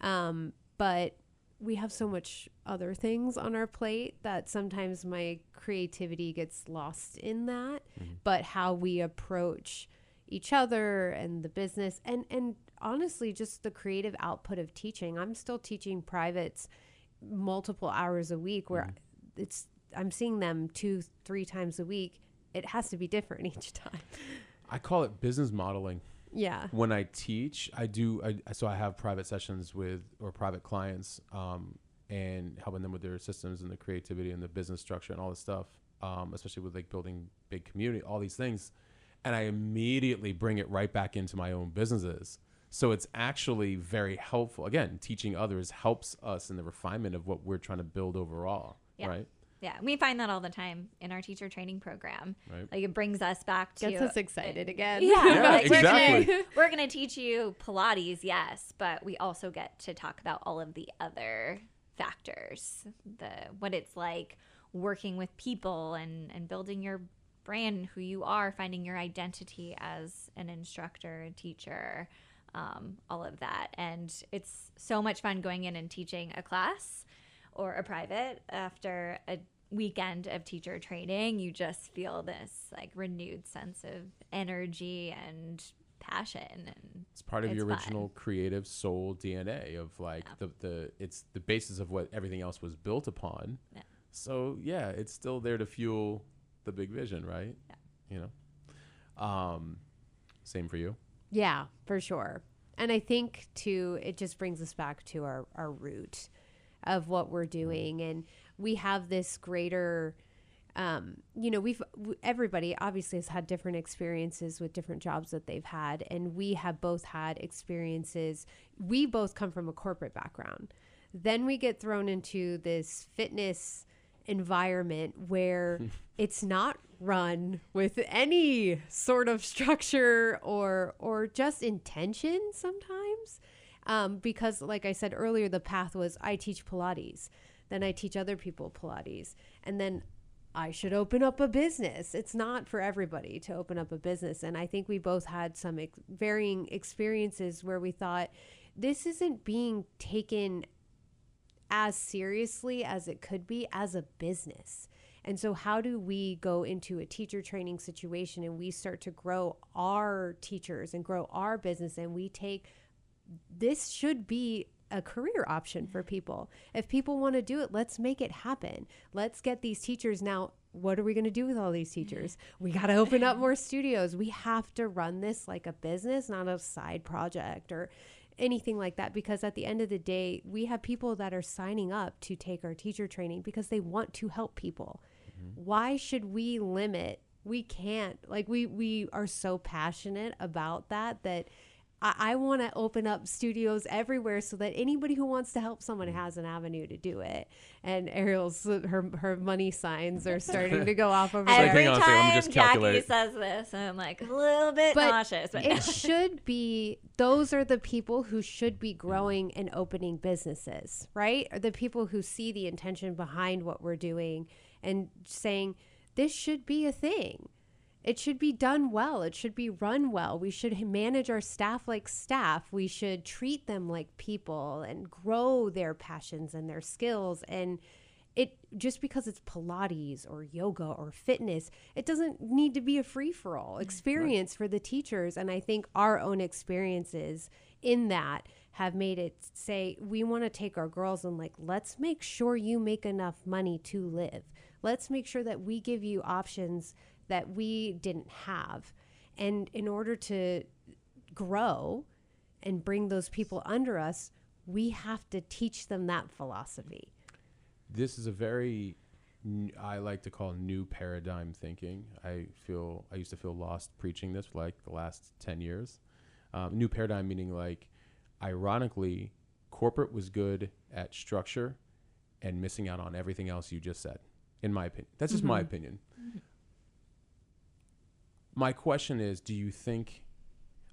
Um, but we have so much other things on our plate that sometimes my creativity gets lost in that. Mm-hmm. But how we approach each other and the business and and honestly just the creative output of teaching. I'm still teaching privates multiple hours a week where mm-hmm. it's I'm seeing them two, three times a week. It has to be different each time. I call it business modeling. Yeah. when I teach, I do. I, so I have private sessions with or private clients, um, and helping them with their systems and the creativity and the business structure and all this stuff, um, especially with like building big community, all these things, and I immediately bring it right back into my own businesses. So it's actually very helpful. Again, teaching others helps us in the refinement of what we're trying to build overall. Yeah. Right. Yeah, we find that all the time in our teacher training program. Right. Like it brings us back to Gets us excited again. Yeah, Yeah, like, we're exactly. gonna, we're gonna teach you Pilates, yes, but we also get to talk about all of the other factors, the what it's like working with people and and building your brand, who you are, finding your identity as an instructor, a teacher, um, all of that, and it's so much fun going in and teaching a class or a private after a weekend of teacher training you just feel this like renewed sense of energy and passion and It's part of It's your fun. original creative soul DNA of like the, the it's the basis of what everything else was built upon. Yeah. So yeah, it's still there to fuel the big vision, right? Yeah. You know. Um same for you. Yeah, for sure. And I think too, it just brings us back to our, our root of what we're doing. And we have this greater, um, you know, we've, everybody obviously has had different experiences with different jobs that they've had. And we have both had experiences. We both come from a corporate background. Then we get thrown into this fitness environment where it's not run with any sort of structure or or just intention sometimes um, because like i said earlier the path was i teach pilates then i teach other people pilates and then i should open up a business it's not for everybody to open up a business and i think we both had some ex- varying experiences where we thought this isn't being taken as seriously as it could be as a business. And so, how do we go into a teacher training situation and we start to grow our teachers and grow our business? And we take this should be a career option for people. If people want to do it, let's make it happen. Let's get these teachers now. What are we going to do with all these teachers? We got to open up more studios. We have to run this like a business, not a side project or anything like that because at the end of the day we have people that are signing up to take our teacher training because they want to help people mm-hmm. why should we limit we can't like we we are so passionate about that that i, I want to open up studios everywhere so that anybody who wants to help someone has an avenue to do it and ariel's her her money signs are starting to go off over like, there every hang on second, time just Jackie says this, I'm like a little bit But nauseous. But it should be those are the people who should be growing and opening businesses, right? Are the people who see the intention behind what we're doing and saying this should be a thing. It should be done well. It should be run well. We should manage our staff like staff. We should treat them like people and grow their passions and their skills and it just because it's pilates or yoga or fitness it doesn't need to be a free for all mm, experience for the teachers and i think our own experiences in that have made it say we want to take our girls and like let's make sure you make enough money to live let's make sure that we give you options that we didn't have and in order to grow and bring those people under us, we have to teach them that philosophy. this is a very I like to call new paradigm thinking. I feel I used to feel lost preaching this for like the last ten years. Um, new paradigm meaning like, ironically, corporate was good at structure and missing out on everything else you just said. In my opinion, that's just my opinion. My question is, do you think?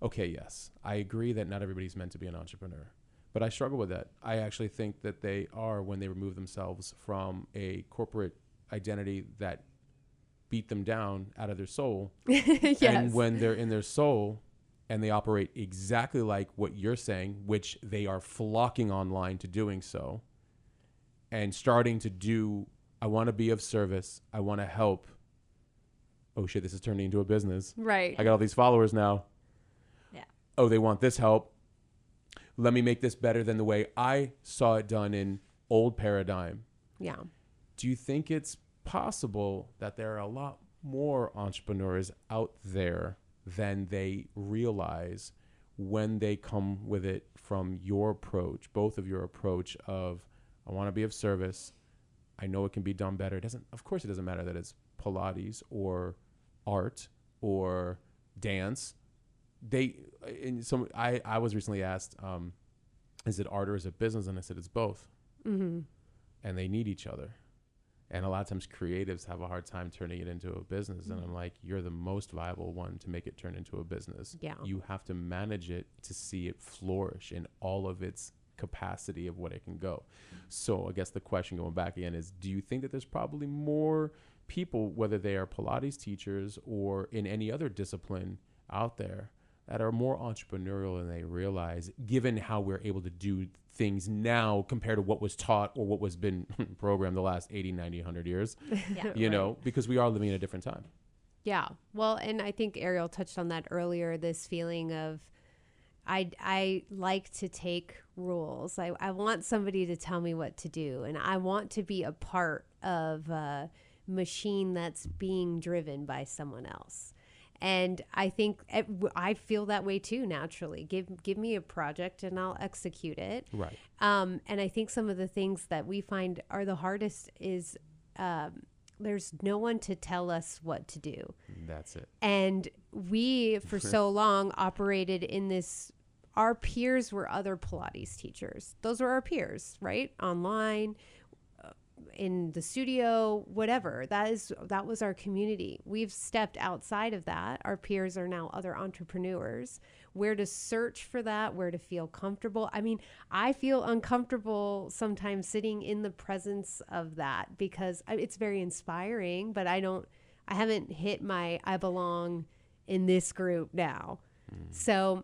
Okay, yes, I agree that not everybody's meant to be an entrepreneur but I struggle with that. I actually think that they are when they remove themselves from a corporate identity that beat them down out of their soul. yes. And when they're in their soul and they operate exactly like what you're saying, which they are flocking online to doing so, and starting to do, I want to be of service, I want to help. Oh shit, this is turning into a business. right. I got all these followers now. Yeah. Oh, they want this help. Let me make this better than the way I saw it done in old paradigm. yeah. Do you think it's possible that there are a lot more entrepreneurs out there than they realize when they come with it from your approach, both of your approach of I want to be of service. I know it can be done better. It doesn't of course it doesn't matter that it's Pilates or art or dance. They in some I I was recently asked um is it art or is it business and I said it's both. Mm-hmm. And they need each other. And a lot of times creatives have a hard time turning it into a business. And I'm like, you're the most viable one to make it turn into a business. Yeah. You have to manage it to see it flourish in all of its capacity of what it can go. So I guess the question going back again is do you think that there's probably more people, whether they are Pilates teachers or in any other discipline out there, that are more entrepreneurial than they realize, given how we're able to do things now compared to what was taught or what was been programmed the last 80, 90, 100 years, Yeah. you know, because we are living in a different time. Yeah. Well, and I think Ariel touched on that earlier this feeling of I, I like to take rules. I, I want somebody to tell me what to do, and I want to be a part of a machine that's being driven by someone else. And I think I feel that way too naturally. Give give me a project and I'll execute it. Right. Um, and I think some of the things that we find are the hardest is um, there's no one to tell us what to do. That's it. And we, for so long, operated in this. Our peers were other Pilates teachers. Those were our peers, right? Online, in the studio, whatever. That is that was our community. We've stepped outside of that. Our peers are now other entrepreneurs. Where to search for that? Where to feel comfortable? I mean, I feel uncomfortable sometimes sitting in the presence of that because it's very inspiring, but I don't. I haven't hit my I belong in this group now. Mm. So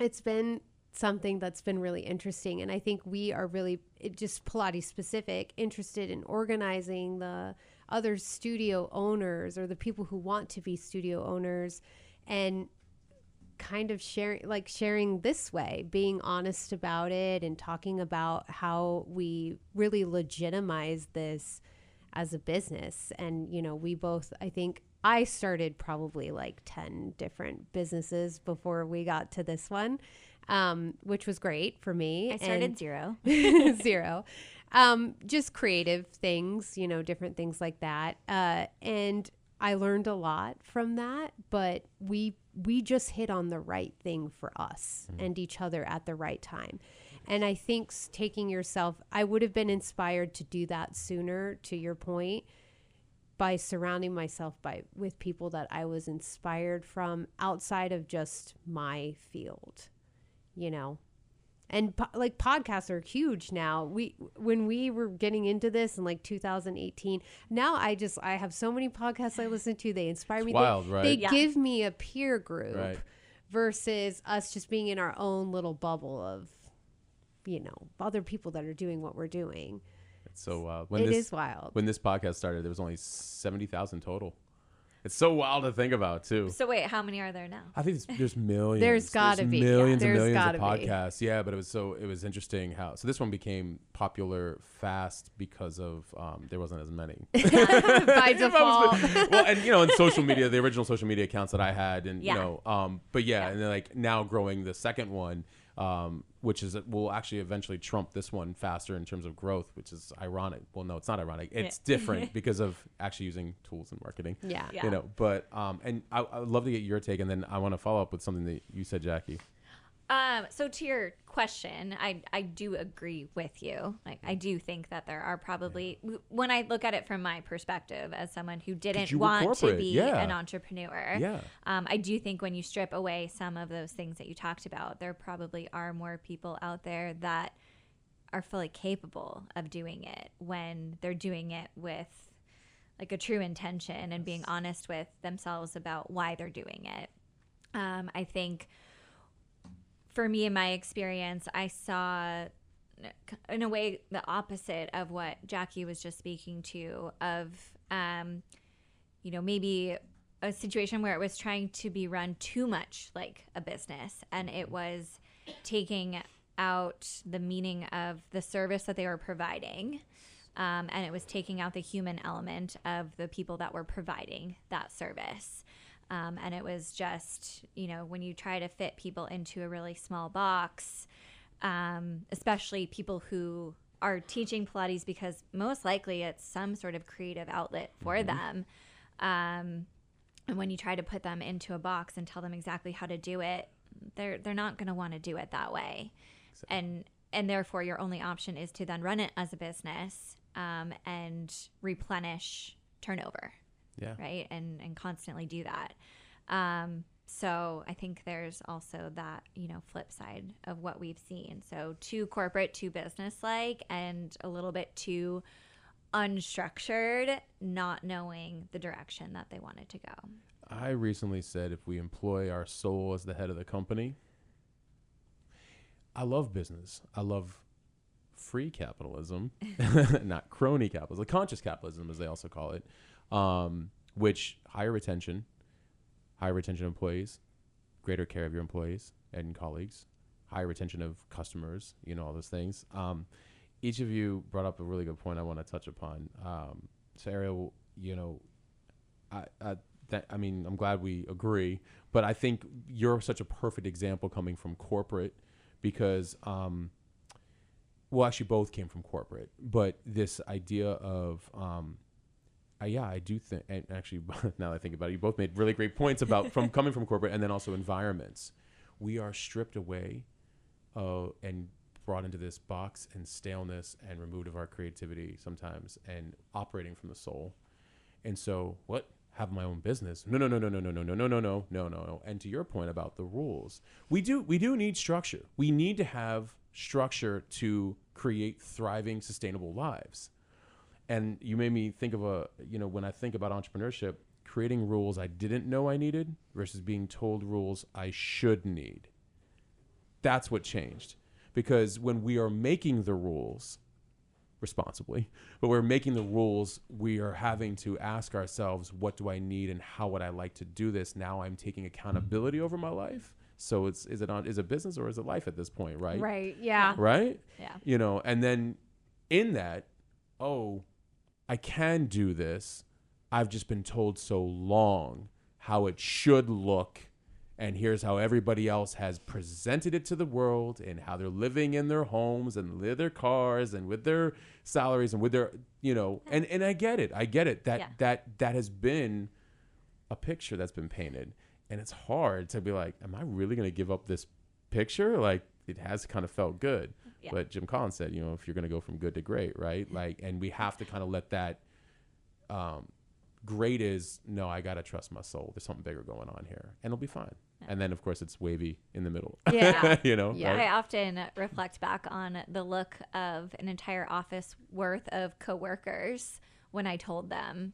it's been something that's been really interesting and i think we are really just pilates specific interested in organizing the other studio owners or the people who want to be studio owners and kind of sharing like sharing this way being honest about it and talking about how we really legitimize this as a business. And you know we both i think i started probably like 10 different businesses before we got to this one um, which was great for me I started and- zero. zero. Um, just creative things you know different things like that. Uh, and i learned a lot from that but we we just hit on the right thing for us and each other at the right time. And i think taking yourself i would have been inspired to do that sooner to your point by surrounding myself by with people that i was inspired from outside of just my field you know and po- like podcasts are huge now we when we were getting into this in like 2018 now i just i have so many podcasts i listen to they inspire me They- wild, they, right? Yeah. give me a peer group Right. versus us just being in our own little bubble of you know other people that are doing what we're doing It's so wild. When It this is wild when this podcast started, there was only seventy thousand total. It's so wild to think about too. So wait, how many are there now? I think there's, there's millions. There's gotta be, yeah. millions There's and millions of gotta be. podcasts. Yeah, but it was so it was interesting how so this one became popular fast because of um, there wasn't as many. by default well, and you know, in social media, the original social media accounts that I had, and Yeah. you know, um, but yeah, Yeah. and then like now growing the second one, um, which is will actually eventually trump this one faster in terms of growth, which is ironic. Well, no, it's not ironic. It's different because of actually using tools and marketing. Yeah. Yeah. You know, but um, and I, I would love to get your take, and then I want to follow up with something that you said, Jackie. Um, so to your question, I I do agree with you. Like I do think that there are probably when I look at it from my perspective as someone who didn't want to be yeah. an entrepreneur. Yeah. Um, I do think when you strip away some of those things that you talked about, there probably are more people out there that are fully capable of doing it when they're doing it with like a true intention and being honest with themselves about why they're doing it. Um, I think for me in my experience, I saw in a way the opposite of what Jackie was just speaking to of um, you know, maybe a situation where it was trying to be run too much like a business and it was taking out the meaning of the service that they were providing. Um, and it was taking out the human element of the people that were providing that service. Um, and it was just, you know, when you try to fit people into a really small box, um, especially people who are teaching Pilates because most likely it's some sort of creative outlet for them. Um, and when you try to put them into a box and tell them exactly how to do it, they're they're not going to want to do it that way. And and therefore your only option is to then run it as a business um, and replenish turnover Yeah. right? And and constantly do that. Um so i think there's also that you know flip side of what we've seen. So too corporate too business like and a little bit too unstructured not knowing the direction that they wanted to go. I recently said if we employ our soul as the head of the company, I love business. I love free capitalism, not crony capitalism, conscious capitalism, as they also call it, um, which higher retention, higher retention employees, greater care of your employees and colleagues, higher retention of customers, you know, all those things. Um, each of you brought up a really good point I want to touch upon. Um, so, Ariel, you know, I, I, that, I mean, I'm glad we agree, but I think you're such a perfect example coming from corporate because, um, well, actually, both came from corporate, but this idea of, um, uh, yeah, I do think, and actually, now that I think about it, you both made really great points about from coming from corporate and then also environments. We are stripped away uh, and brought into this box and staleness and removed of our creativity sometimes and operating from the soul. And so, what? Have my own business? No, no, no, no, no, no, no, no, no, no, no, no, no. And to your point about the rules, we do we do need structure. We need to have structure to create thriving, sustainable lives. And you made me think of a, you know, when I think about entrepreneurship, creating rules I didn't know I needed versus being told rules I should need. That's what changed. Because when we are making the rules responsibly, but we're making the rules, we are having to ask ourselves, what do I need and how would I like to do this? Now I'm taking accountability over my life. So it's is it on is it business or is it life at this point, right? Right. Yeah. Right? yeah you know and then in that oh i can do this. I've just been told so long how it should look and here's how everybody else has presented it to the world and how they're living in their homes and with their cars and with their salaries and with their you know and and i get it. I get it. That Yeah. that that has been a picture that's been painted and it's hard to be like am i really going to give up this picture? Like it has kind of felt good Yeah. but jim collins said you know if you're going to go from good to great right like and we have to kind of let that um great is no i gotta trust my soul there's something bigger going on here and it'll be fine and then of course it's wavy in the middle Yeah. you know Yeah. right? I often reflect back on the look of an entire office worth of coworkers when I told them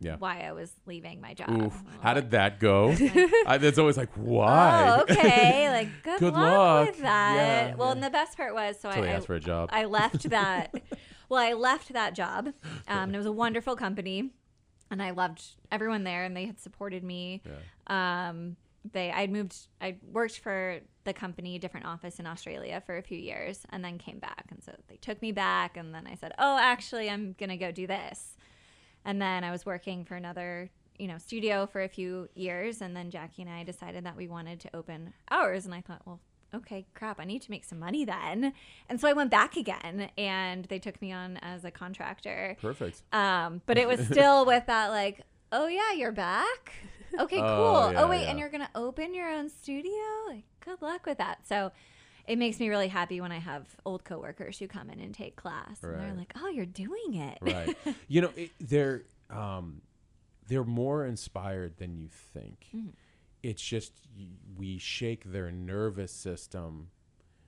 Yeah. why I was leaving my job. Oof. How did that go? I, it's always like, why? Oh, okay. Like, good, Good luck, luck. with that. Yeah, well, yeah. and the best part was, so Until I, asked for a job. I left that. well, I left that job. Um, and it was a wonderful company, and I loved everyone there, and they had supported me. Um, they, I'd moved, I worked for the company, different office in Australia for a few years, and then came back, and so they took me back, and then I said, oh, actually, I'm gonna go do this, and then I was working for another. You know, studio for a few years, and then Jackie and I decided that we wanted to open ours, and I thought, well, okay, crap, I need to make some money then. And so I went back again and they took me on as a contractor. Perfect. Um, but it was still with that, like, oh, yeah, you're back. Okay, cool. Oh, Oh, wait, yeah. and you're going to open your own studio? Like, good luck with that. So it makes me really happy when I have old coworkers who come in and take class and they're like, oh, you're doing it. right you know it, they're um they're more inspired than you think Mm-hmm. it's just we shake their nervous system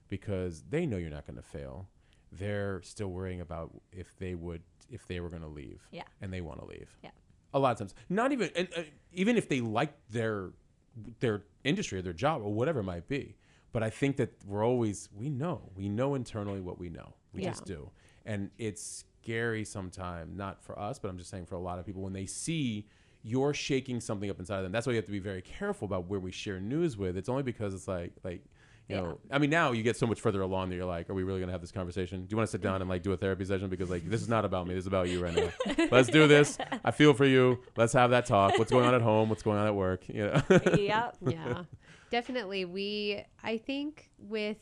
because they know you're not going to fail they're still worrying about if they would if they were going to leave Yeah. and they want to leave Yeah. a lot of times not even and, uh, even if they like their their industry or their job or whatever it might be but i think that we're always we know we know internally what we know. We Yeah. just do. And it's scary sometimes not for us but i'm just saying for a lot of people when they see you're shaking something up inside of them. That's why you have to be very careful about where we share news with. It's only because it's like like you know i mean now you get so much further along that you're like are we really going to have this conversation? Do you want to sit down and like do a therapy session? Because like this is not about me. This is about you right now. Let's do this. I feel for you. Let's have that talk. What's going on at home? What's going on at work? You know? Yep. yeah definitely we i think with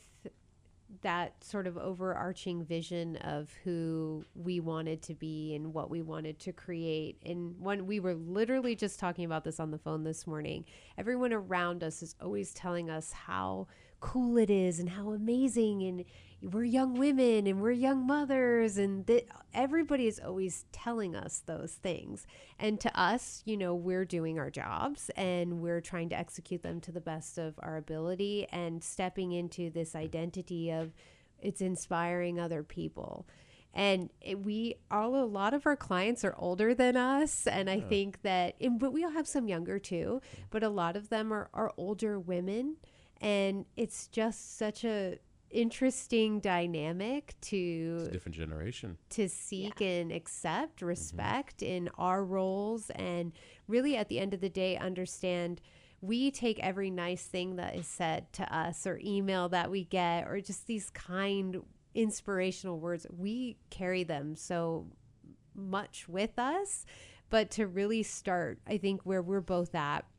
that sort of overarching vision of who we wanted to be and what we wanted to create and when we were literally just talking about this on the phone this morning. Everyone around us is always telling us how cool it is and how amazing and we're young women and we're young mothers and that everybody is always telling us those things. And to us you know we're doing our jobs and we're trying to execute them to the best of our ability and stepping into this identity of it's inspiring other people. And it, we all a lot of our clients are older than us and i think that and, but we all have some younger too but a lot of them are, are older women and it's just such a interesting dynamic to it's a different generation. to seek and accept mm-hmm. respect in our roles and really at the end of the day understand we take every nice thing that is said to us or email that we get or just these kind inspirational words we carry them so much with us. But to really start i think where we're both at and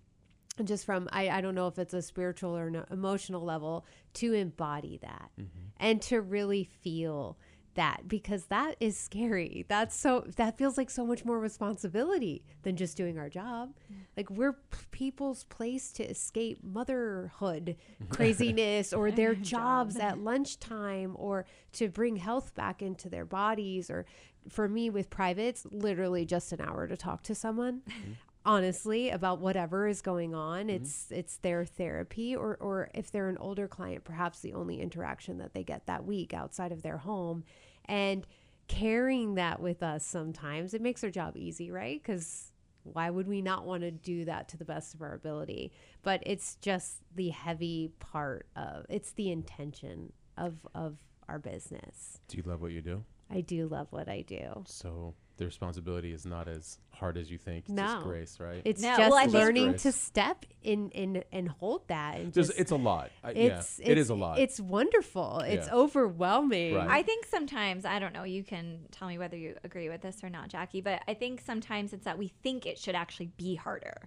just from I, I don't know if it's a spiritual or an emotional level to embody that mm-hmm. and to really feel that because that is scary. That's so that feels like so much more responsibility than just doing our job. Like we're p- people's place to escape motherhood mm-hmm. craziness or their jobs at lunchtime or to bring health back into their bodies or for me with privates literally just an hour to talk to someone mm-hmm. Honestly about whatever is going on mm-hmm. it's it's their therapy or or if they're an older client perhaps the only interaction that they get that week outside of their home. And carrying that with us sometimes it makes our job easy right? Cuz why would we not want to do that to the best of our ability? But it's just the heavy part of it's the intention of of our business. Do you love what you do? I do love what i do. So the responsibility is not as hard as you think it's No. just grace right it's No, just well, learning to step in in and hold that and just, just it's a lot I, it's, yeah it it's a lot It's wonderful. It's Yeah. overwhelming. Right. I think sometimes, I don't know, you can tell me whether you agree with this or not, Jackie, but I think sometimes it's that we think it should actually be harder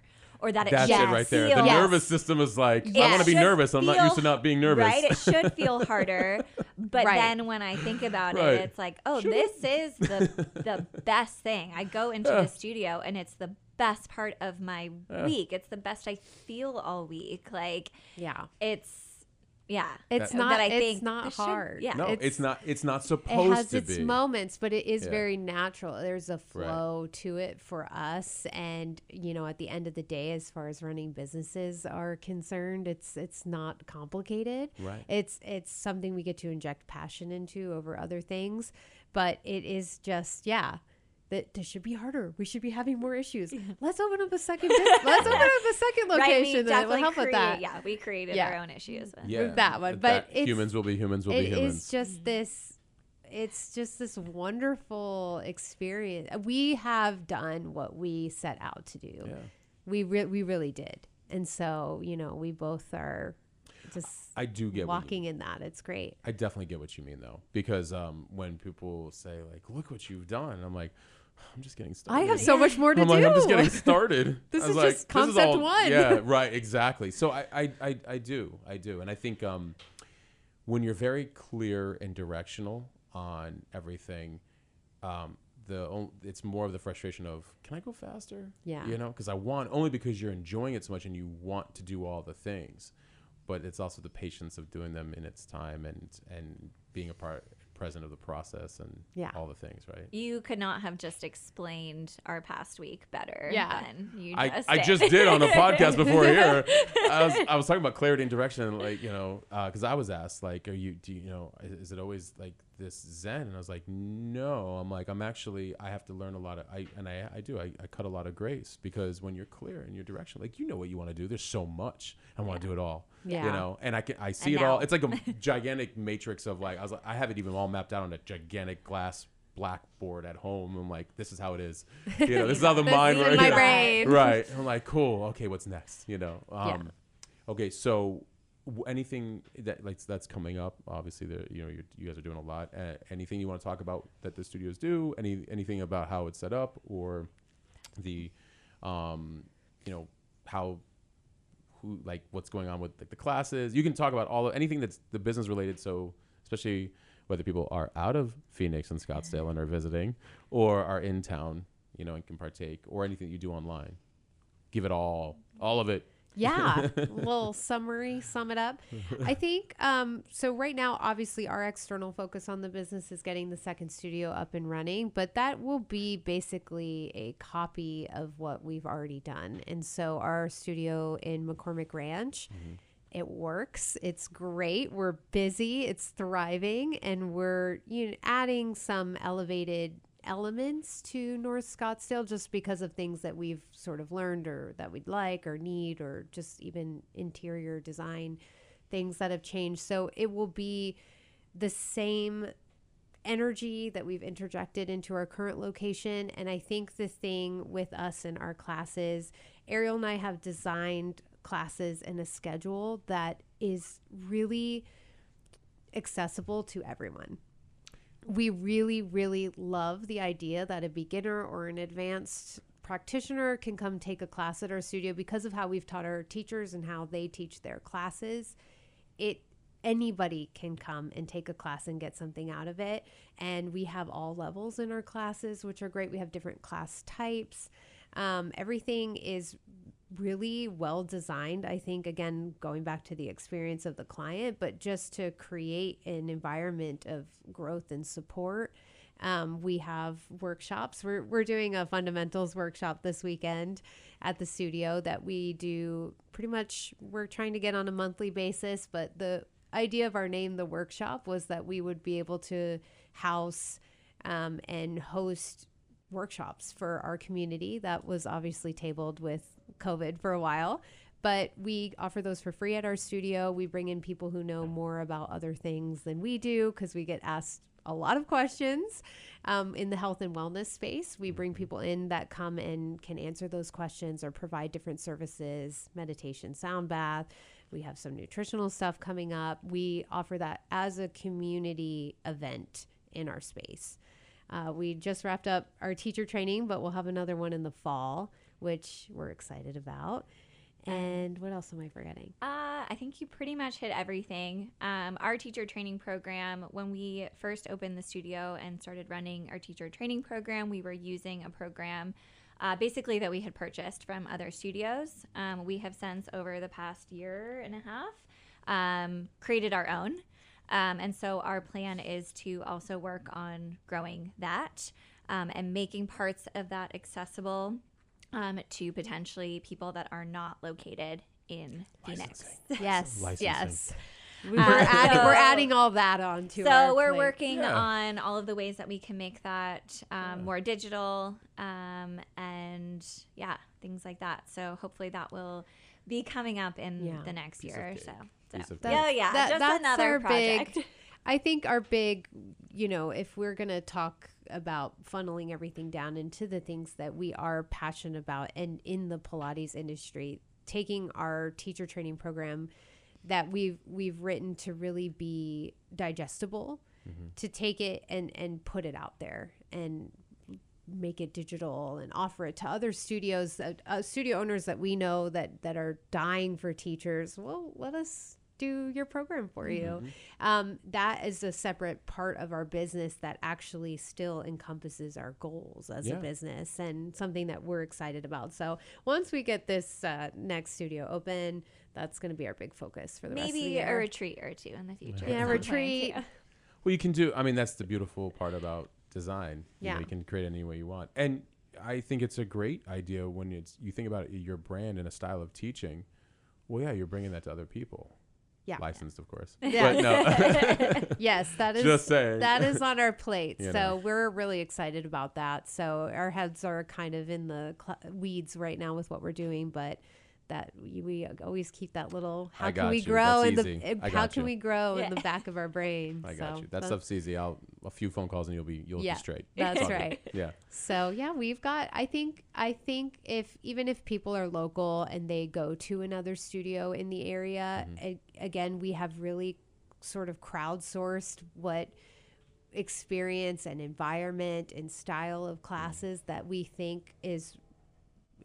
or that it that's should it right there feel the Yes. nervous system is like i want to be should nervous i'm not used to not being nervous Right? It should feel harder. But Right. then when I think about Right. it, it's like, oh, this is the the best thing. I go into the studio and it's the best part of my week. It's the best I feel all week. Like yeah. it's yeah. It's That- not that I it's think not this should- hard. yeah. no it's, not it's not supposed. It supposed has to its be moments, but it is Yeah. very natural. There's a flow to it for us and you know, at the end of the day as far as running businesses are concerned, it's it's not complicated. Right. It's it's something we get to inject passion into over other things, but it is just yeah. That this should be harder. We should be having more issues. Let's open up a second. Business. Let's open up a second Right, location that will definitely help with that. Yeah, we created Yeah. our own issues. With. yeah that one, but it's- humans will be humans will be humans is just this it's just this wonderful experience we have done what we set out to do yeah we re- we really did and so you know we both are just i do get what you- walking in that it's great I definitely get what you mean though, because um, when people say like, "Look what you've done," I'm like, "I'm just getting started." i have so much more to I'm do like, I'm just getting started. This is this just concept all- one. Yeah, right, exactly. So I, I, I, I do, I do, and I think um, when you're very clear and directional on everything, um, the it's more of the frustration of can I go faster? Yeah. you know, because I want only because you're enjoying it so much and you want to do all the things, but it's also the patience of doing them in its time and and being a part present of the process and Yeah. all the things, right? You could not have just explained our past week better Yeah. than you I, just I did. just did on a podcast before here. I was, I was talking about clarity and direction, like you know, uh, because I was asked, like, are you, do you, you know, is, is it always like this Zen? And I was like, no. I'm like, I'm actually, I have to learn a lot of, I and I, I do, I, I cut a lot of grace because when you're clear in your direction, like you know what you want to do. There's so much. I want to do it all. Yeah. You know, and I can, I see And it all. It's like a gigantic matrix of like, I was like, I have it even all mapped out on a gigantic glass blackboard at home. I'm like, this is how it is. You know, this is how the mind works. right. I'm like, cool. Okay, what's next? You know. Um, Yeah. Okay, so anything that like that's coming up? Obviously, the you know you guys are doing a lot. Uh, anything you want to talk about that the studios do? Any anything about how it's set up or the, um, you know how. Who like what's going on with like, the classes? You can talk about all of anything that's the business related. So especially whether people are out of Phoenix and Scottsdale and are visiting, or are in town, you know, and can partake, or anything you do online. Give it all, all of it. Yeah, little summary, sum it up. I think um, so. Right now, obviously, our external focus on the business is getting the second studio up and running, but that will be basically a copy of what we've already done. And so, our studio in McCormick Ranch. It works. It's great. We're busy. It's thriving, and we're you know, adding some elevated elements to North Scottsdale just because of things that we've sort of learned or that we'd like or need or just even interior design things that have changed. So it will be the same energy that we've interjected into our current location. And I think the thing with us and our classes, Ariel and I have designed classes and a schedule that is really accessible to everyone we really, really love the idea that a beginner or an advanced practitioner can come take a class at our studio because of how we've taught our teachers and how they teach their classes. It anybody can come and take a class and get something out of it. And we have all levels in our classes, which are great. We have different class types. Um, everything is really well designed. I think, again, going back to the experience of the client, but just to create an environment of growth and support. Um, we have workshops. We're, we're doing a fundamentals workshop this weekend at the studio that we do pretty much, we're trying to get on a monthly basis. But the idea of our name, the workshop, was that we would be able to house um, and host workshops for our community. That was obviously tabled with COVID for a while, but we offer those for free at our studio. We bring in people who know more about other things than we do because we get asked a lot of questions um, in the health and wellness space. We bring people in that come and can answer those questions or provide different services, meditation, sound bath. We have some nutritional stuff coming up. We offer that as a community event in our space. Uh, we just wrapped up our teacher training, but we'll have another one in the fall, which we're excited about. And what else am I forgetting? Uh, I think you pretty much hit everything. Um, our teacher training program, when we first opened the studio and started running our teacher training program, we were using a program uh, basically that we had purchased from other studios. Um, we have since, over the past year and a half, um, created our own. Um, and so our plan is to also work on growing that um, and making parts of that accessible um, to potentially people that are not located in Phoenix. Yes, Licensing. yes. We- We're, adding, we're adding all that on to so our we're plate. working Yeah. on all of the ways that we can make that um, more digital um, and yeah things like that so hopefully that will be coming up in Yeah. the next Piece year or so, so. Piece of yeah yeah That- just that's another our project big- I think our big, you know, if we're going to talk about funneling everything down into the things that we are passionate about and in the Pilates industry, taking our teacher training program that we've we've written to really be digestible, to take it and and put it out there and make it digital and offer it to other studios uh, uh, studio owners that we know that that are dying for teachers. Well let us do your program for Mm-hmm. you. Um, that is a separate part of our business that actually still encompasses our goals as Yeah. a business and something that we're excited about. So once we get this uh, next studio open, that's going to be our big focus for the rest of the Maybe year. a retreat or two in the future. Yeah, at some point, retreat. Well, you can do. I mean, that's the beautiful part about design. You know, Yeah. you can create any way you want, and I think it's a great idea when it's you think about it, your brand and a style of teaching. Well, yeah, you're bringing that to other people. Yeah. licensed, of course. Yeah. But no, yes, that is Just saying. that is on our plate. You so know. we're really excited about that. So our heads are kind of in the cl- weeds right now with what we're doing, but that we, we always keep that little how can we you. grow That's in easy. the I how can you. we grow Yeah. in the back of our brain. I so got you. That that's- stuff's easy. I'll a few phone calls and you'll be you'll Yeah. be straight. That's It's all good. right. Yeah. So yeah, we've got. I think. I think if even if people are local and they go to another studio in the area, Mm-hmm. a- again, we have really sort of crowdsourced what experience and environment and style of classes that we think is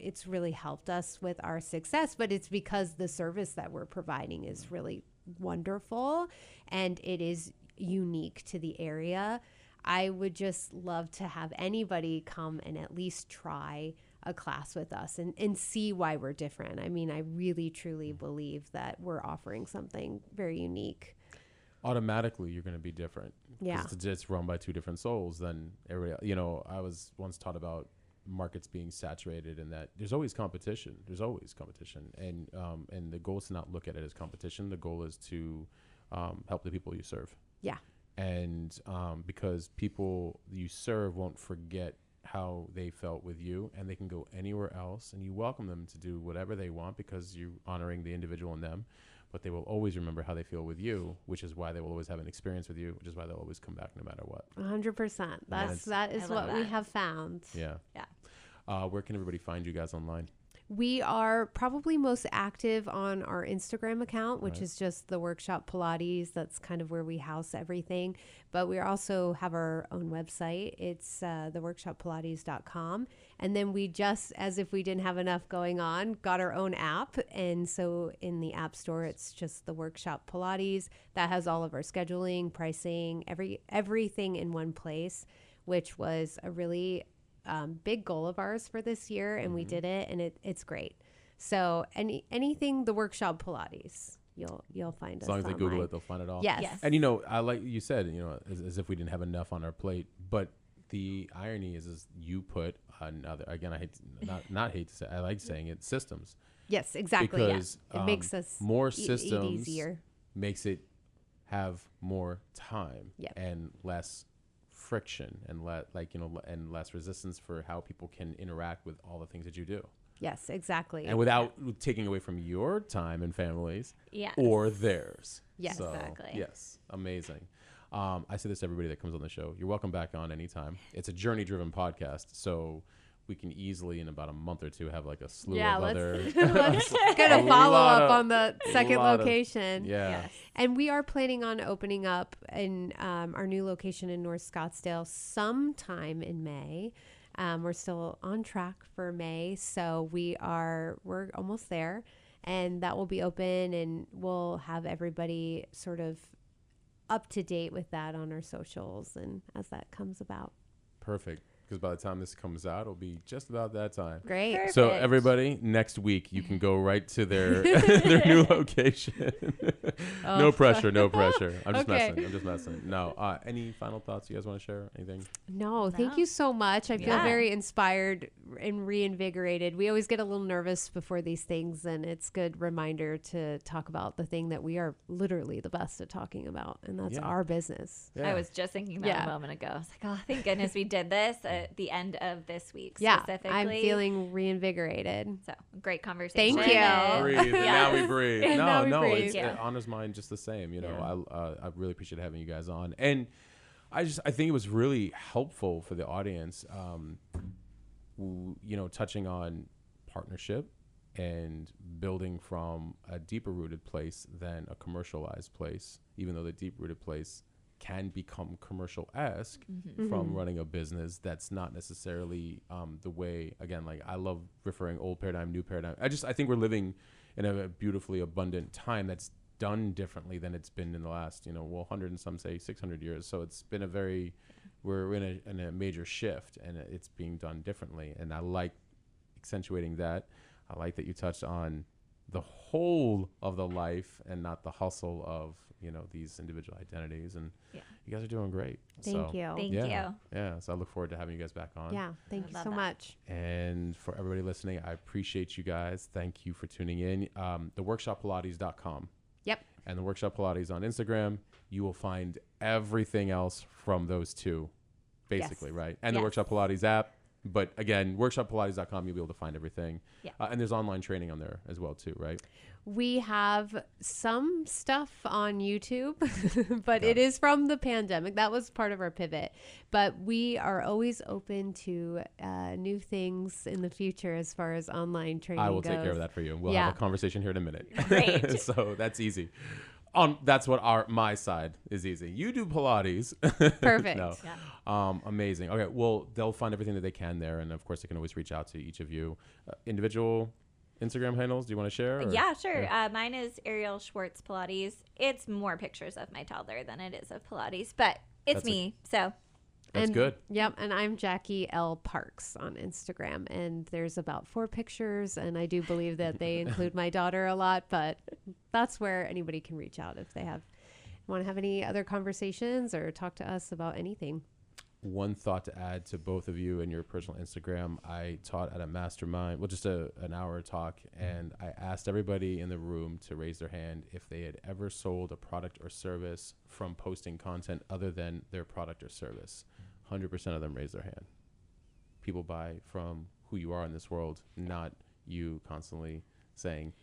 it's really helped us with our success but it's because the service that we're providing is really wonderful and it is unique to the area i would just love to have anybody come and at least try a class with us and, and see why we're different i mean i really truly believe that we're offering something very unique automatically you're going to be different. Yeah. It's, it's run by two different souls than everybody. You know, I was once taught about markets being saturated and that there's always competition. There's always competition, and um, and the goal is to not look at it as competition. The goal is to um, help the people you serve. yeah and um, because people you serve won't forget how they felt with you and they can go anywhere else and you welcome them to do whatever they want because you're honoring the individual in them but they will always remember how they feel with you which is why they will always have an experience with you which is why they'll always come back no matter what 100% that's That's- that is I love what we have found yeah Yeah. uh, where can everybody find you guys online We are probably most active on our Instagram account, which Right. is just the workshop Pilates. That's kind of where we house everything. But we also have our own website. It's uh, theworkshoppilates.com. And then we just, as if we didn't have enough going on, got our own app. And so in the App Store, it's just the Workshop Pilates that has all of our scheduling, pricing, every everything in one place, which was a really um, big goal of ours for this year, and Mm-hmm. we did it, and it, it's great. So any anything the workshop Pilates, you'll you'll find as us. long as they google it they'll find it all Yes. Yes. and you know i like you said you know as, as if we didn't have enough on our plate but the irony is is you put another again i hate to, not not hate to say i like saying it systems Yes, exactly. yeah. because it um, makes us more e- systems easier. makes it have more time Yep. and less friction and let like you know le- and less resistance for how people can interact with all the things that you do Yes, exactly. and without taking away from your time and families Yeah. or theirs Yes. So, Exactly. yes amazing um, i say this to everybody that comes on the show you're welcome back on anytime it's a journey driven podcast so we can easily in about a month or two have like a slew yeah, of let's, other let's get a A follow up of- on the second lot of- location. yeah Yes. And we are planning on opening up in um, our new location in North Scottsdale sometime in May. Um, we're still on track for May, so we are we're almost there, and that will be open, and we'll have everybody sort of up to date with that on our socials and as that comes about. Perfect. Because by the time this comes out, it'll be just about that time. Great. Perfect. So everybody, next week you can go right to their their new location. no Oh. pressure, no pressure. I'm just Okay. messing. I'm just messing. No. Uh, any final thoughts you guys want to share? Anything? No, thank No. you so much. I feel Yeah. very inspired and reinvigorated. We always get a little nervous before these things, and it's good reminder to talk about the thing that we are literally the best at talking about, and that's Yeah. our business. Yeah. I was just thinking that Yeah. a moment ago. I was like, oh, thank goodness we did this at the end of this week Yeah. I'm feeling reinvigorated. so great conversation. Thank you. breathe. and Now we breathe. And no, now we no, breathe. It's, Yeah. it honors mine just the same. You know, Yeah. I uh, I really appreciate having you guys on, and I just I think it was really helpful for the audience. Um, w- you know, touching on partnership and building from a deeper rooted place than a commercialized place, even though the deep rooted place can become commercial esque from running a business that's not necessarily um, the way again like i love referring old paradigm new paradigm i just i think we're living in a beautifully abundant time that's done differently than it's been in the last, you know, well, 100 and some say 600 years. So it's been a very, we're in a, in a major shift and it's being done differently. And I like accentuating that. I like that you touched on the whole of the life and not the hustle of, you know, these individual identities. And Yeah. you guys are doing great. Thank So, you. Thank yeah, you. Yeah. So I look forward to having you guys back on. yeah, thank I you so that. much. And for everybody listening, I appreciate you guys. Thank you for tuning in. Um, theworkshoppilates.com Yep. and the Workshop Pilates on Instagram. You will find everything else from those two, basically, Yes. right? And the Workshop Pilates app. But again, workshoppilates.com, you'll be able to find everything. Yeah. Uh, and there's online training on there as well, too, right? We have some stuff on YouTube, but Yeah. it is from the pandemic. That was part of our pivot. But we are always open to uh, new things in the future as far as online training I will goes. take care of that for you. We'll Yeah. have a conversation here in a minute. Great. so that's easy. On that's what our my side is easy. You do Pilates. Perfect. no. Yeah. Um, amazing. Okay, well, they'll find everything that they can there, and of course, they can always reach out to each of you. Uh, individual Instagram handles. Do you want to share? or- Yeah, sure. Uh, mine is Ariel Schwartz Pilates. It's more pictures of my toddler than it is of Pilates, but it's That's a- me. so That's and, good. Yep, and I'm Jackie L Parks on Instagram, and there's about four pictures, and I do believe that they include my daughter a lot, but that's where anybody can reach out if they have want to have any other conversations or talk to us about anything. One thought to add to both of you and your personal Instagram. I taught at a mastermind, well, just a, an hour talk, mm-hmm. and I asked everybody in the room to raise their hand if they had ever sold a product or service from posting content other than their product or service. 100% of them raised their hand. People buy from who you are in this world, not you constantly saying,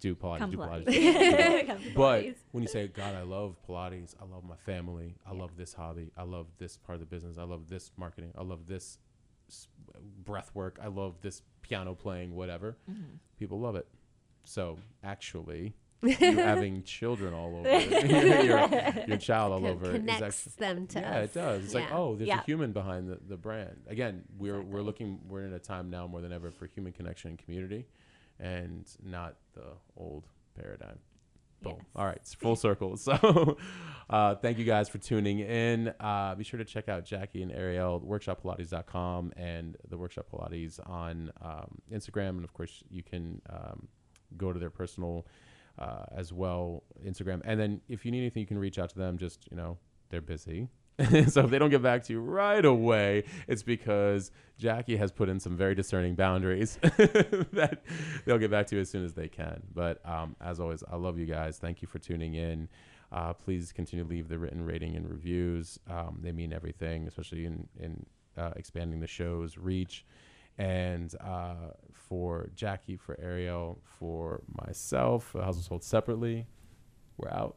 do Pilates, come do Pilates. Pilates. But when you say, God, I love Pilates, I love my family, I love this hobby, I love this part of the business, I love this marketing, I love this breath work, I love this piano playing, whatever, Mm-hmm. people love it. So actually, you having children all over, your, your child all over, connects actually, them to yeah, us. it does. It's like, oh, there's Yeah. a human behind the, the brand. Again, we're we're looking we're in a time now more than ever for human connection and community, and not the old paradigm. Boom. Yes. All right, it's full circle. So, uh, thank you guys for tuning in. Uh, be sure to check out Jackie and Ariel, workshoppilates.com, and the Workshop Pilates on um, Instagram. And of course, you can um, go to their personal uh, as well, Instagram. And then if you need anything, you can reach out to them. Just, you know, they're busy. so if they don't get back to you right away, it's because Jackie has put in some very discerning boundaries that they'll get back to you as soon as they can. But um, as always, I love you guys. Thank you for tuning in. Uh, please continue to leave the written rating and reviews. Um, they mean everything, especially in, in uh, expanding the show's reach. And uh, for Jackie, for Ariel, for myself, Houses Sold Separately, we're out.